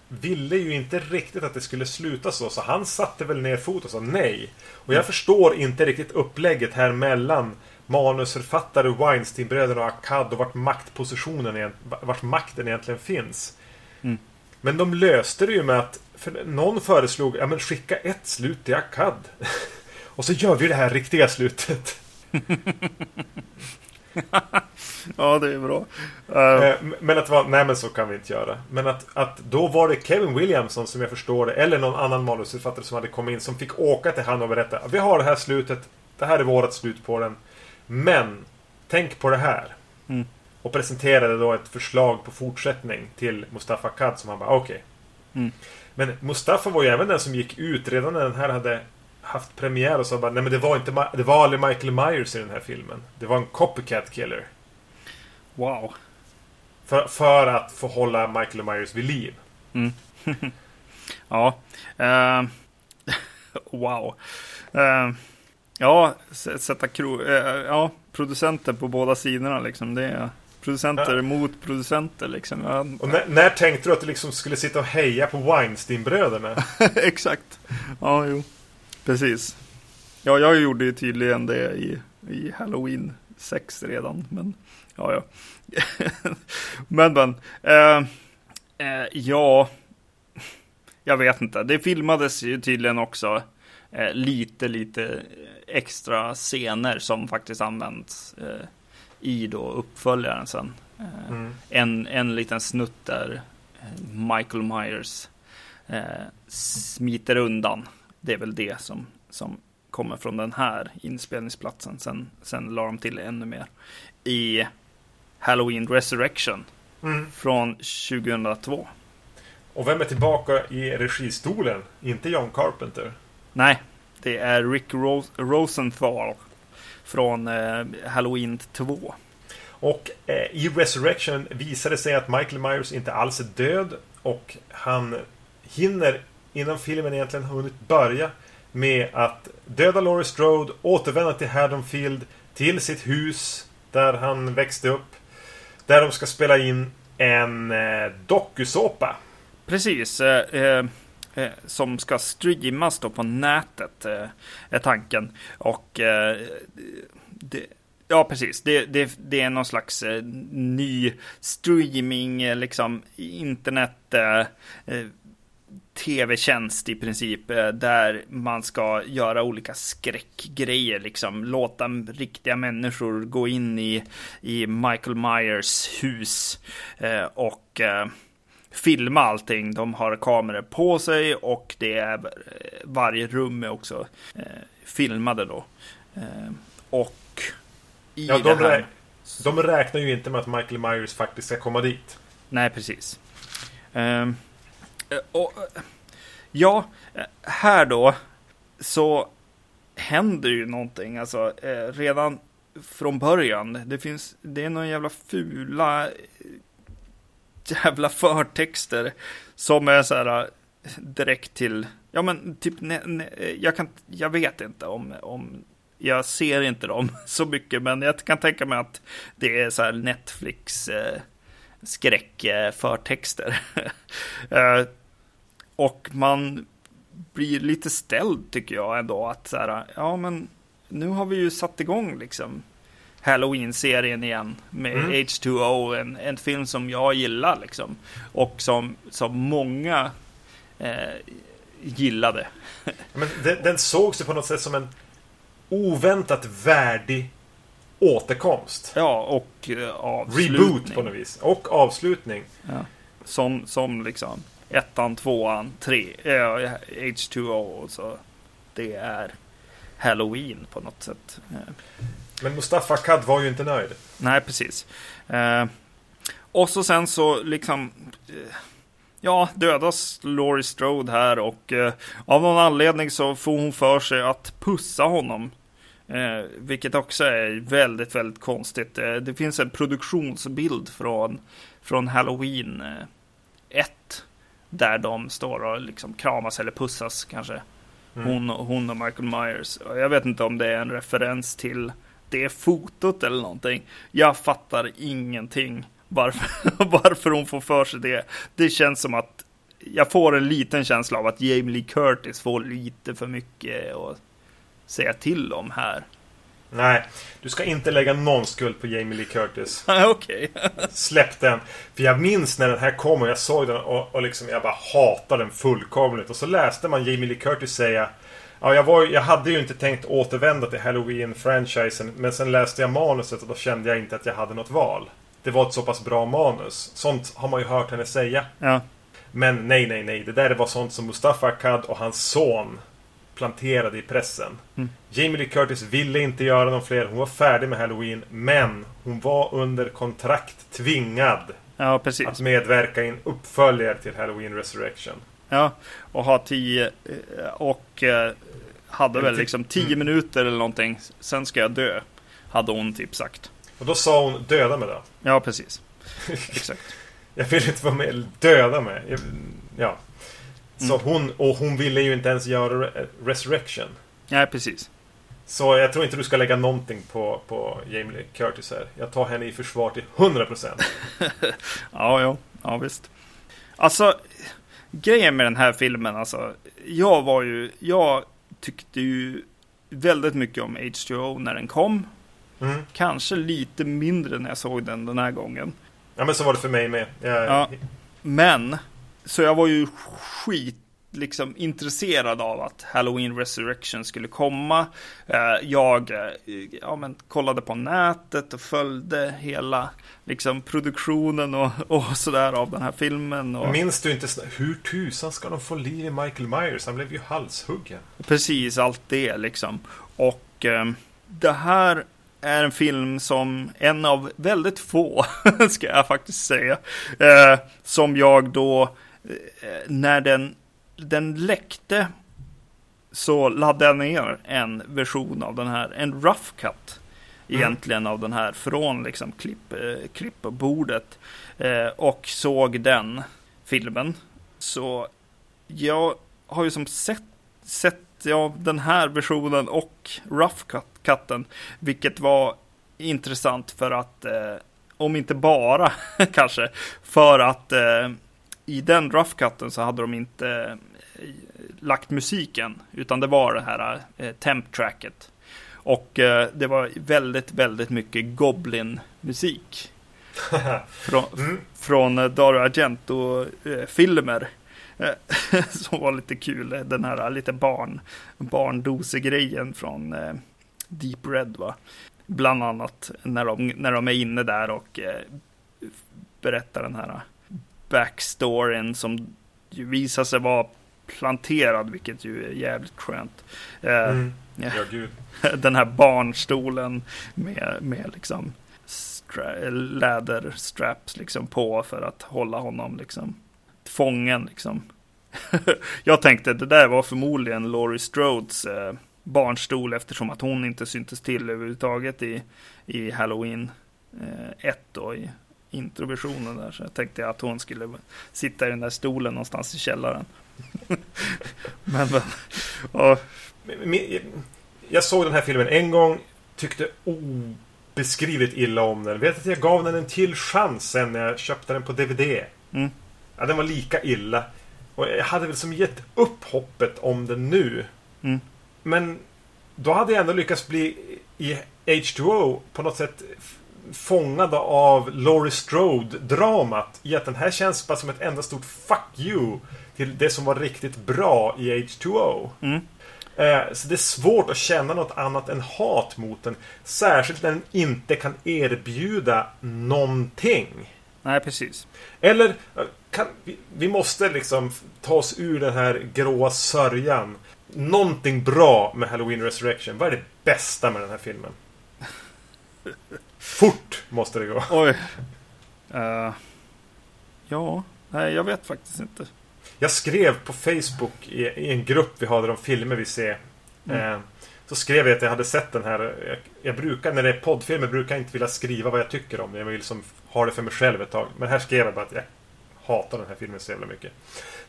Ville ju inte riktigt att det skulle sluta så, så han satte väl ner foten och sa nej. Och jag förstår inte riktigt upplägget här mellan manusförfattare Weinsteinbröderna och Akkad och vart maktpositionen vart makten egentligen finns. Mm. Men de löste det ju med att för någon föreslog ja men skicka ett slut till Akkad. och så gör vi det här riktiga slutet. ja, det är bra. Uh, men att nej men så kan vi inte göra. Men att, att då var det Kevin Williamson som jag förstår det, eller någon annan manusförfattare som hade kommit in som fick åka till han och berätta. Vi har det här slutet. Det här är vårt slut på den. Men tänk på det här. Mm. Och presenterade då ett förslag på fortsättning till Mustafa Kad som han bara okej. Okay. Mm. Men Mustafa var ju även den som gick ut redan när den här hade haft premiär och sa bara nej men det var inte det var aldrig Michael Myers i den här filmen. Det var en copycat killer. Wow. För, för att få hålla Michael Myers vid liv. Mm. ja. Uh, wow. Uh, ja, sätta kro uh, ja, producenter på båda sidorna liksom. Det är producenter ja. mot producenter liksom. Ja. Och när, när, tänkte du att du liksom skulle sitta och heja på Weinstein-bröderna? Exakt. Ja, jo. Precis. Ja, jag gjorde ju tydligen det i, i Halloween 6 redan. Men ja, ja. men, men. Eh, eh, ja. Jag vet inte. Det filmades ju tydligen också eh, lite, lite extra scener som faktiskt används eh, i då uppföljaren sen. Eh, mm. En, en liten snutt där eh, Michael Myers smiter undan det är väl det som, som kommer från den här inspelningsplatsen. Sen, sen la de till ännu mer i Halloween Resurrection mm. från 2002. Och vem är tillbaka i registolen? Inte John Carpenter? Nej, det är Rick Ros Rosenthal från eh, Halloween 2. Och eh, i Resurrection visar det sig att Michael Myers inte alls är död och han hinner innan filmen egentligen hunnit börja med att döda Laurie Strode, återvända till Haddonfield, till sitt hus där han växte upp. Där de ska spela in en eh, dokusåpa. Precis. Eh, eh, eh som ska streamas då på nätet, eh, är tanken. Och eh, det, Ja, precis. Det, det, det, är någon slags eh, ny streaming, eh, liksom internet eh, eh tv-tjänst i princip eh, där man ska göra olika skräckgrejer, liksom låta riktiga människor gå in i, i Michael Myers hus eh, och eh, filma allting. De har kameror på sig och det är varje rum är också filmade då. och i ja, de, det här... de räknar ju inte med att Michael Myers faktiskt ska komma dit. Nej, precis. Um, Eh, och, eh, ja, eh, här då så händer ju någonting. Alltså redan från början. Det finns, det är några jävla fula jävla förtexter som är så här direkt till, ja men typ, ne, ne, jag kan, jag vet inte om, om, jag ser inte dem så mycket, men jag kan tänka mig att det är så här Netflix eh, skräckförtexter. Eh, och man blir lite ställd tycker jag ändå att så här, ja men nu har vi ju satt igång liksom Halloween-serien igen med mm. H2O, en, en film som jag gillar liksom. Och som, som många eh, gillade. Men den, den sågs ju på något sätt som en oväntat värdig återkomst. Ja, och eh, avslutning. Reboot på något vis. Och avslutning. Ja. Som, som liksom ettan, tvåan, tre, äh, H2O. Så det är Halloween på något sätt. Eh. Men Mustafa Kad var ju inte nöjd. Nej, precis. Eh, och så sen så liksom eh, ja, dödas Laurie Strode här och eh, av någon anledning så får hon för sig att pussa honom Eh, vilket också är väldigt, väldigt konstigt. Eh, det finns en produktionsbild från, från Halloween eh, 1. Där de står och liksom kramas eller pussas kanske. Mm. Hon, hon och Michael Myers. Jag vet inte om det är en referens till det fotot eller någonting. Jag fattar ingenting varför, varför hon får för sig det. Det känns som att jag får en liten känsla av att Jamie Lee Curtis får lite för mycket att säga till om här. Nej, du ska inte lägga någon skuld på Jamie Lee Curtis. Okej. Släpp den. För jag minns när den här kom och jag såg den och, och liksom jag bara hatade den fullkomligt. Och så läste man Jamie Lee Curtis säga Ja, jag, var, jag hade ju inte tänkt återvända till Halloween-franchisen. Men sen läste jag manuset och då kände jag inte att jag hade något val. Det var ett så pass bra manus. Sånt har man ju hört henne säga. Ja. Men nej, nej, nej. Det där var sånt som Mustafa Akkad och hans son planterade i pressen. Mm. Jamie Lee Curtis ville inte göra någon fler. Hon var färdig med Halloween. Men hon var under kontrakt tvingad ja, att medverka i en uppföljare till Halloween Resurrection. Ja, och ha tio eh, och eh, hade väl liksom tio mm. minuter eller någonting. Sen ska jag dö. Hade hon typ sagt. Och då sa hon döda mig då? Ja, precis. Exakt. jag vill inte vara med. Döda mig. Ja. Så mm. hon, och hon ville ju inte ens göra Resurrection. Nej, precis. Så jag tror inte du ska lägga någonting på, på Jamie Lee Curtis här. Jag tar henne i försvar till 100%. ja, ja, ja visst. Alltså, grejen med den här filmen, alltså. Jag var ju, jag tyckte ju väldigt mycket om H2O när den kom. Mm. Kanske lite mindre när jag såg den den här gången. Ja, men så var det för mig med. Jag... Ja, men så jag var ju skit liksom intresserad av att Halloween Resurrection skulle komma. Eh, jag eh, ja, men, kollade på nätet och följde hela liksom, produktionen och, och sådär av den här filmen. Och... Minns du inte hur tusan ska de få liv i Michael Myers? Han blev ju halshuggen. Precis, allt det liksom. Och eh, det här är en film som en av väldigt få, ska jag faktiskt säga, eh, som jag då när den, den läckte så laddade jag ner en version av den här, en rough cut egentligen mm. av den här från liksom klipp, eh, klippbordet eh, och såg den filmen. Så jag har ju som sett, sett ja, den här versionen och rough cut, cutten, vilket var intressant för att eh, om inte bara kanske för att eh, i den rough cutten så hade de inte eh, lagt musiken, utan det var det här eh, temp-tracket. Och eh, det var väldigt, väldigt mycket Goblin-musik. från, mm. från Dario Argento-filmer. som var lite kul, den här lite barn, barndose-grejen från Deep Red va. Bland annat när de, när de är inne där och berättar den här backstoryn som ju visar sig vara planterad, vilket ju är jävligt skönt. Eh, mm. Ja, Den här barnstolen med, med liksom stra läderstraps liksom på för att hålla honom liksom fången liksom. Jag tänkte det där var förmodligen Laurie Strodes eh, barnstol eftersom att hon inte syntes till överhuvudtaget i, i Halloween 1 eh, då i introversionen där. Så jag tänkte att hon skulle sitta i den där stolen någonstans i källaren. men, men och... Jag såg den här filmen en gång. Tyckte obeskrivligt illa om den. Vet att jag gav den en till chans sen när jag köpte den på DVD. Mm. Ja, den var lika illa. Och jag hade väl som gett upp hoppet om den nu. Mm. Men då hade jag ändå lyckats bli i H2O på något sätt fångade av Laurie Strode-dramat i att den här känns bara som ett enda stort fuck you till det som var riktigt bra i H2O. Mm. Eh, så det är svårt att känna något annat än hat mot den. Särskilt när den inte kan erbjuda någonting. Nej, precis. Eller eh, kan, vi, vi måste liksom ta oss ur den här gråa sörjan. Någonting bra med Halloween Resurrection. Vad är det bästa med den här filmen? Fort måste det gå. Oj. Uh, ja, nej jag vet faktiskt inte. Jag skrev på Facebook i, i en grupp vi hade de filmer vi ser. Mm. Eh, Så skrev jag att jag hade sett den här. Jag, jag brukar, när det är poddfilmer, brukar jag inte vilja skriva vad jag tycker om det. Jag vill liksom ha det för mig själv ett tag. Men här skrev jag bara att jag hatar den här filmen så jävla mycket.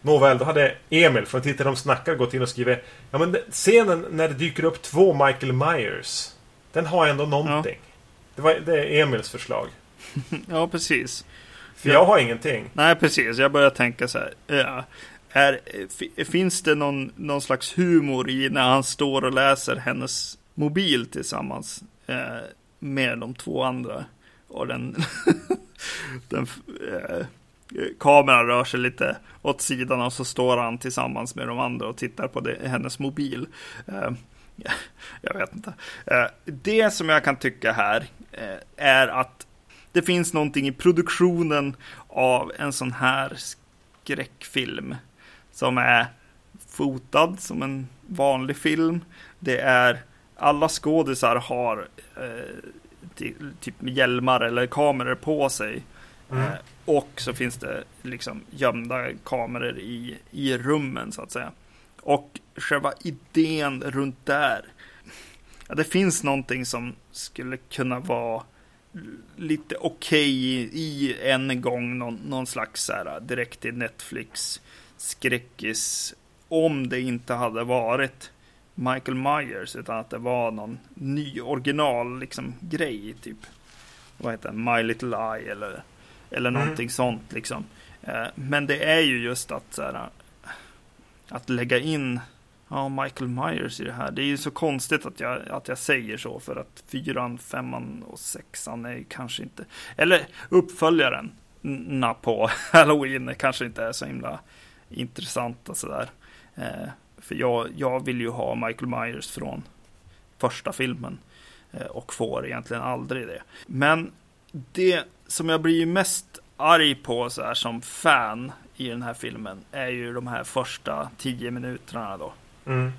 Nåväl, då hade Emil från Titta de snackar gått in och skrivit Ja men scenen när det dyker upp två Michael Myers Den har ändå någonting. Ja. Det, var, det är Emils förslag. ja, precis. För jag har ingenting. Nej, precis. Jag börjar tänka så här. Ja. Är, finns det någon, någon slags humor i när han står och läser hennes mobil tillsammans eh, med de två andra? Och den, den eh, kameran rör sig lite åt sidan och så står han tillsammans med de andra och tittar på det, hennes mobil. Eh, jag vet inte. Eh, det som jag kan tycka här eh, är att det finns någonting i produktionen av en sån här skräckfilm som är fotad som en vanlig film. Det är alla skådisar har eh, typ hjälmar eller kameror på sig. Mm. Eh, och så finns det liksom gömda kameror i, i rummen så att säga. Och själva idén runt där. Ja, det finns någonting som skulle kunna vara lite okej okay i en gång någon, någon slags så här, direkt till Netflix skräckis. Om det inte hade varit Michael Myers utan att det var någon ny original liksom grej typ. Vad heter den? My Little Eye eller, eller mm. någonting sånt liksom. Eh, men det är ju just att så här, att lägga in ja, Michael Myers i det här. Det är ju så konstigt att jag, att jag säger så för att fyran, femman och sexan är kanske inte, eller uppföljaren på Halloween kanske inte är så himla intressanta sådär. Eh, för jag, jag vill ju ha Michael Myers från första filmen eh, och får egentligen aldrig det. Men det som jag blir mest arg på så här som fan i den här filmen är ju de här första tio minuterna då. Mm.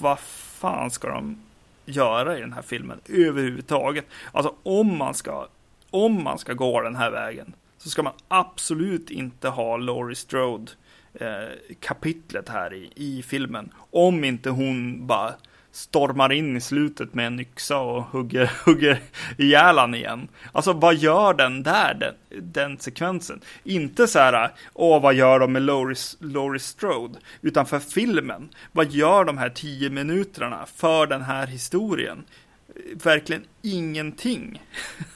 Vad fan ska de göra i den här filmen överhuvudtaget? Alltså om man ska, om man ska gå den här vägen så ska man absolut inte ha Laurie Strode eh, kapitlet här i, i filmen. Om inte hon bara stormar in i slutet med en yxa och hugger, hugger ihjäl han igen. Alltså vad gör den där, den, den sekvensen? Inte så här, åh vad gör de med Loris, Loris Strode? Utan för filmen, vad gör de här tio minuterna för den här historien? verkligen ingenting.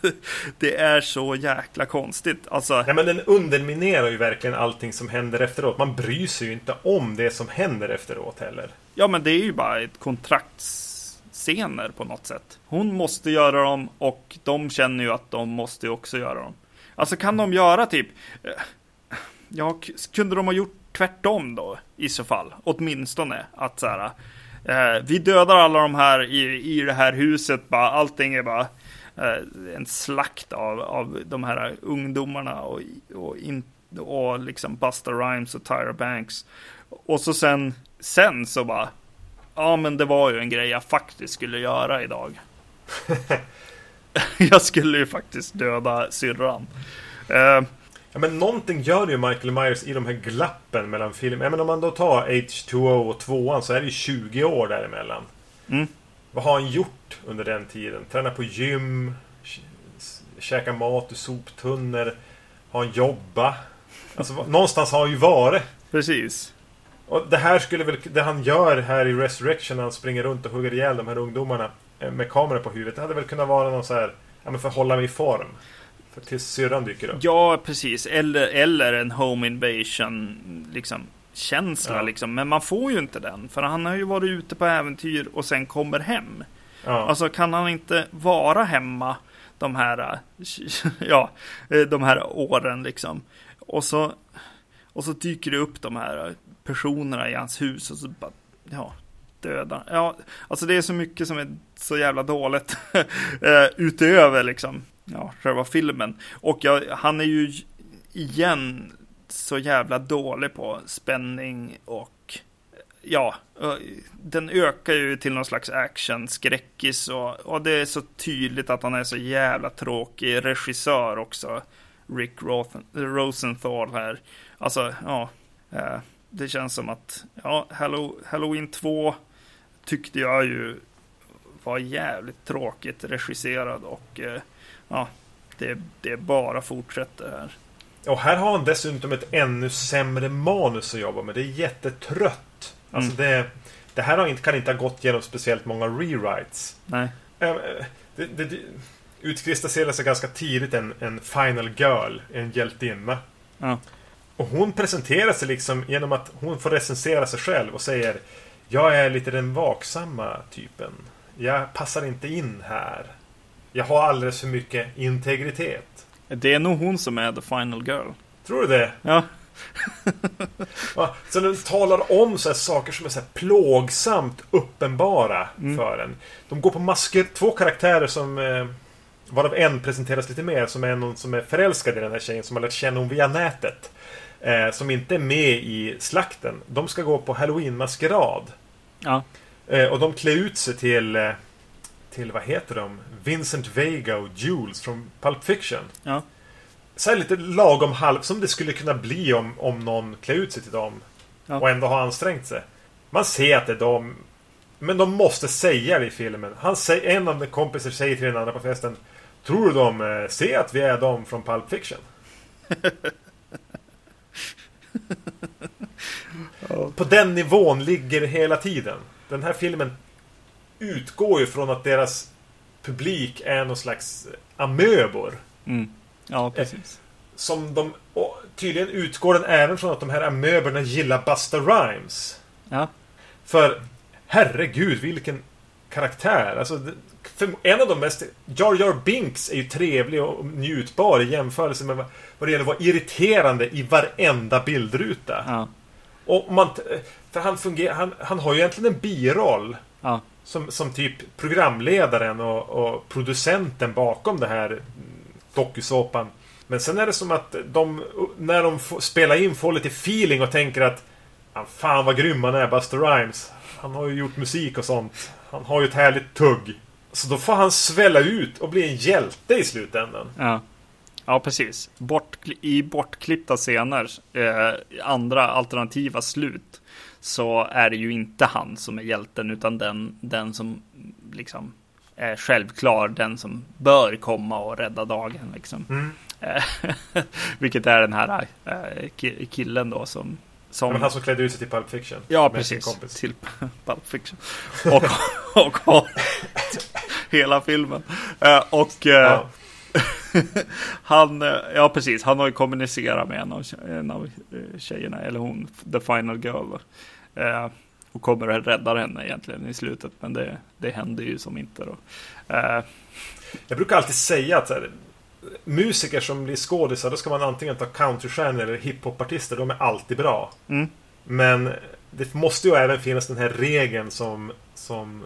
det är så jäkla konstigt. Alltså... Nej, men den underminerar ju verkligen allting som händer efteråt. Man bryr sig ju inte om det som händer efteråt heller. Ja, men det är ju bara ett kontraktsscener på något sätt. Hon måste göra dem och de känner ju att de måste också göra dem. Alltså kan de göra typ... Eh, ja, kunde de ha gjort tvärtom då i så fall? Åtminstone att så här Eh, vi dödar alla de här i, i det här huset, bara, allting är bara eh, en slakt av, av de här ungdomarna och, och, in, och liksom Buster Rhymes och Tyra Banks. Och så sen, sen så bara, ja men det var ju en grej jag faktiskt skulle göra idag. jag skulle ju faktiskt döda syrran. Uh, Ja, men någonting gör ju Michael Myers i de här glappen mellan filmer. Ja, men om man då tar H2O och 2 så är det ju 20 år däremellan. Mm. Vad har han gjort under den tiden? Träna på gym? Käka mat ur soptunnor? Har han jobbat? Alltså, någonstans har han ju varit. Precis. Och det här skulle väl, det han gör här i Resurrection när han springer runt och hugger ihjäl de här ungdomarna eh, med kameror på huvudet. Det hade väl kunnat vara någon så här, ja men för att hålla mig i form. Tills syrran dyker upp. Ja, precis. Eller, eller en home invasion liksom, känsla. Ja. Liksom. Men man får ju inte den. För han har ju varit ute på äventyr och sen kommer hem. Ja. Alltså kan han inte vara hemma de här, ja, de här åren liksom. Och så, och så dyker det upp de här personerna i hans hus och så bara, ja, döda. Ja, alltså det är så mycket som är så jävla dåligt eh, utöver liksom ja, själva filmen. Och jag, han är ju igen så jävla dålig på spänning och ja, eh, den ökar ju till någon slags action, skräckis och, och det är så tydligt att han är så jävla tråkig regissör också. Rick Roth Rosenthal här. Alltså, ja, eh, det känns som att, ja, Halloween 2 tyckte jag ju var jävligt tråkigt regisserad och eh, ja, det, det bara fortsätter här. Och här har han dessutom ett ännu sämre manus att jobba med. Det är jättetrött. Alltså mm. det, det här har inte, kan inte ha gått genom speciellt många rewrites. Nej. Det, det, det utkristalliserar sig ganska tidigt en, en final girl, en hjältinna. Ja. Och hon presenterar sig liksom genom att hon får recensera sig själv och säger Jag är lite den vaksamma typen. Jag passar inte in här. Jag har alldeles för mycket integritet. Det är nog hon som är the final girl. Tror du det? Ja. så den talar om så saker som är så plågsamt uppenbara mm. för en. De går på masker, två karaktärer som eh, Varav en presenteras lite mer som är någon som är förälskad i den här tjejen som har lärt känna hon via nätet. Eh, som inte är med i slakten. De ska gå på halloween-maskerad. Ja. Eh, och de klär ut sig till eh, till, vad heter de? Vincent Vega och Jules från Pulp Fiction. Ja. Så här lite lagom halv, som det skulle kunna bli om, om någon klär ut sig till dem. Ja. Och ändå har ansträngt sig. Man ser att det är de. Men de måste säga det i filmen. Han säger, en av de kompisar säger till den andra på festen. Tror du de eh, ser att vi är de från Pulp Fiction? På den nivån ligger hela tiden. Den här filmen utgår ju från att deras publik är någon slags amöbor. Mm. Ja, precis. Som de... tydligen utgår den även från att de här amöborna gillar Busta Rhymes. Ja. För herregud, vilken karaktär. Alltså, en av de mest... Jar Jar Binks är ju trevlig och njutbar i jämförelse med vad det gäller att vara irriterande i varenda bildruta. Ja. Och man... För han fungerar... Han, han har ju egentligen en biroll. Ja. Som, som typ programledaren och, och producenten bakom det här dokusåpan. Men sen är det som att de, när de får, spelar in, får lite feeling och tänker att Fan vad grym han är, Buster Rhymes. Han har ju gjort musik och sånt. Han har ju ett härligt tugg. Så då får han svälla ut och bli en hjälte i slutändan. Ja, ja precis. Bort, I bortklippta scener, eh, andra alternativa slut, så är det ju inte han som är hjälten utan den, den som liksom är självklar, den som bör komma och rädda dagen. Liksom. Mm. Vilket är den här äh, killen då som som... Men han som klädde ut sig till Pulp Fiction. Ja, precis. Till Pulp Fiction. Och, och, och hela filmen. Uh, och uh, ja. han, ja precis, han har ju kommunicerat med en av, en av tjejerna, eller hon, the final girl. Uh, och kommer att rädda henne egentligen i slutet, men det, det händer ju som inte då. Jag brukar alltid säga att här, musiker som blir skådisar, då ska man antingen ta countrystjärnor eller hiphopartister. De är alltid bra. Mm. Men det måste ju även finnas den här regeln som, som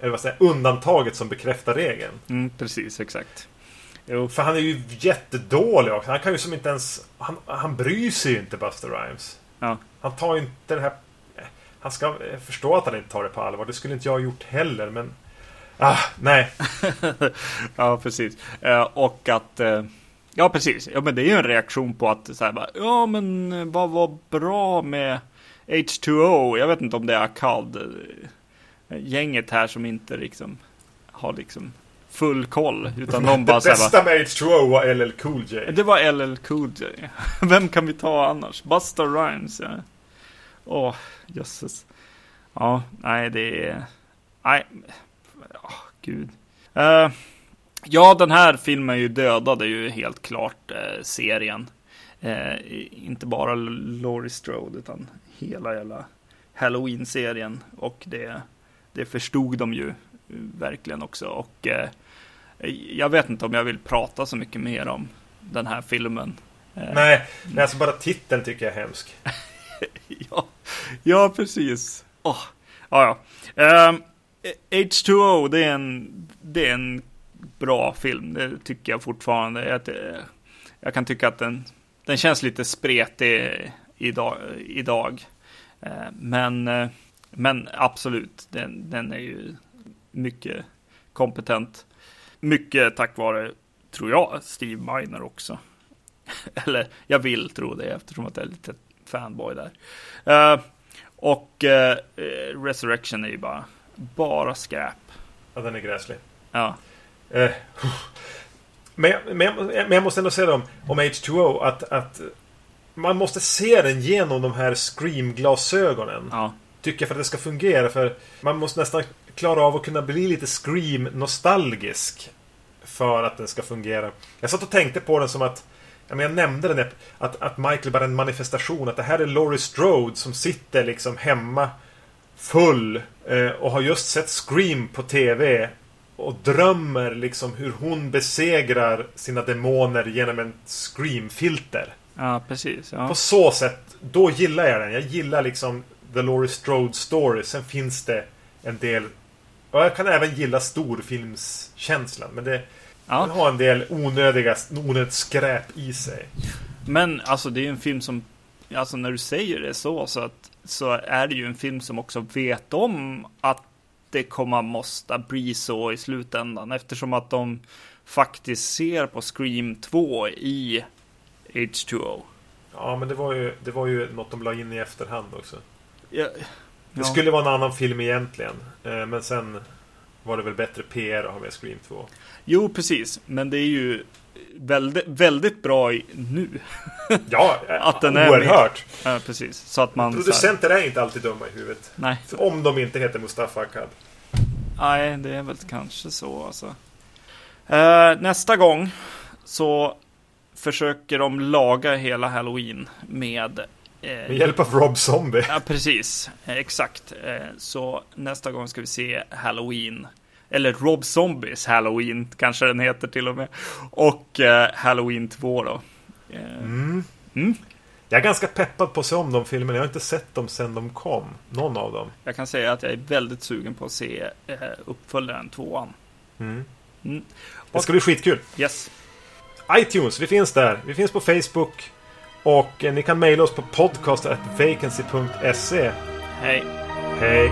eller vad säger undantaget som bekräftar regeln. Mm, precis, exakt. Jo. För han är ju jättedålig också. Han kan ju som inte ens... Han, han bryr sig ju inte, Buster Rhymes. Ja. Han tar ju inte det här... Han ska förstå att han inte tar det på allvar. Det skulle inte jag ha gjort heller, men... Ah, nej. ja, precis. Eh, och att... Eh, ja, precis. Ja, men det är ju en reaktion på att så här, bara, ja, men eh, vad var bra med H2O? Jag vet inte om det är Akkad gänget här som inte liksom har liksom full koll. Utan de bara det bästa med H2O var LL Cool J. Det var LL Cool J. Vem kan vi ta annars? Buster Rhymes. Ja. Åh, oh, jösses. Ja, nej det är... Nej, gud. Uh, ja, den här filmen ju dödade ju helt klart uh, serien. Uh, inte bara Laurie Strode utan hela jävla Halloween-serien. Och det, det förstod de ju verkligen också. Och jag vet inte om jag vill prata så mycket mer om den här filmen. Nej, men alltså bara titeln tycker jag är hemsk. ja, ja, precis. Oh, ja, ja. Um, H2O, det är en, det är en bra film. Det tycker jag fortfarande. Jag, jag kan tycka att den, den känns lite spretig idag. idag. Eh, men, eh, men absolut, den, den är ju mycket kompetent. Mycket tack vare, tror jag, Steve Miner också. Eller jag vill tro det eftersom att jag är lite fanboy där. Uh, och uh, Resurrection är ju bara bara skräp. Ja, den är gräslig. Ja. Eh, men, men, men jag måste ändå säga om, om H2O att, att man måste se den genom de här Scream-glasögonen. Ja. Tycker jag för att det ska fungera. För man måste nästan klara av att kunna bli lite Scream-nostalgisk. För att den ska fungera. Jag satt och tänkte på den som att jag, jag nämnde den att, att Michael bara är en manifestation. Att det här är Laurie Strode som sitter liksom hemma full eh, och har just sett Scream på TV. Och drömmer liksom hur hon besegrar sina demoner genom en Scream-filter. Ja, precis. Ja. På så sätt, då gillar jag den. Jag gillar liksom The Laurie Strode Story. Sen finns det en del... Och jag kan även gilla storfilmskänslan. Men det Ja. har en del onödiga, onödigt skräp i sig. Men alltså det är en film som, alltså när du säger det så, så, att, så är det ju en film som också vet om att det kommer måste bli så i slutändan eftersom att de faktiskt ser på Scream 2 i H2O. Ja, men det var ju, det var ju något de la in i efterhand också. Ja, Det skulle vara en annan film egentligen. eh, Men sen var det väl bättre PR att ha med Scream 2. Jo, precis, men det är ju väldigt, väldigt bra i, nu. Ja, Att den är oerhört. Ja, precis, så att man... så här- Producenter är inte alltid dumma i huvudet. nej, Om de inte heter Mustafa Akkad. nej, det är väl kanske så alltså. Eh, nästa gång så försöker de laga hela Halloween med... eh, Med hjälp av Rob Zombie. Ja, precis. Eh, Exakt. Eh, Så nästa gång ska vi se Halloween. Eller Rob Zombies Halloween kanske den heter till och med. Och eh, Halloween 2 då. Eh, Mm. Mm. Jag är ganska peppad på att se om de filmerna. Jag har inte sett dem sedan de kom. Någon av dem. Jag kan säga att jag är väldigt sugen på att se eh, uppföljaren 2 Mm. Mm. Det ska bli skitkul. Yes. iTunes, vi finns där. Vi finns på Facebook. Och eh, ni kan mejla oss på podcast.vacancy.se. Hej. Hej!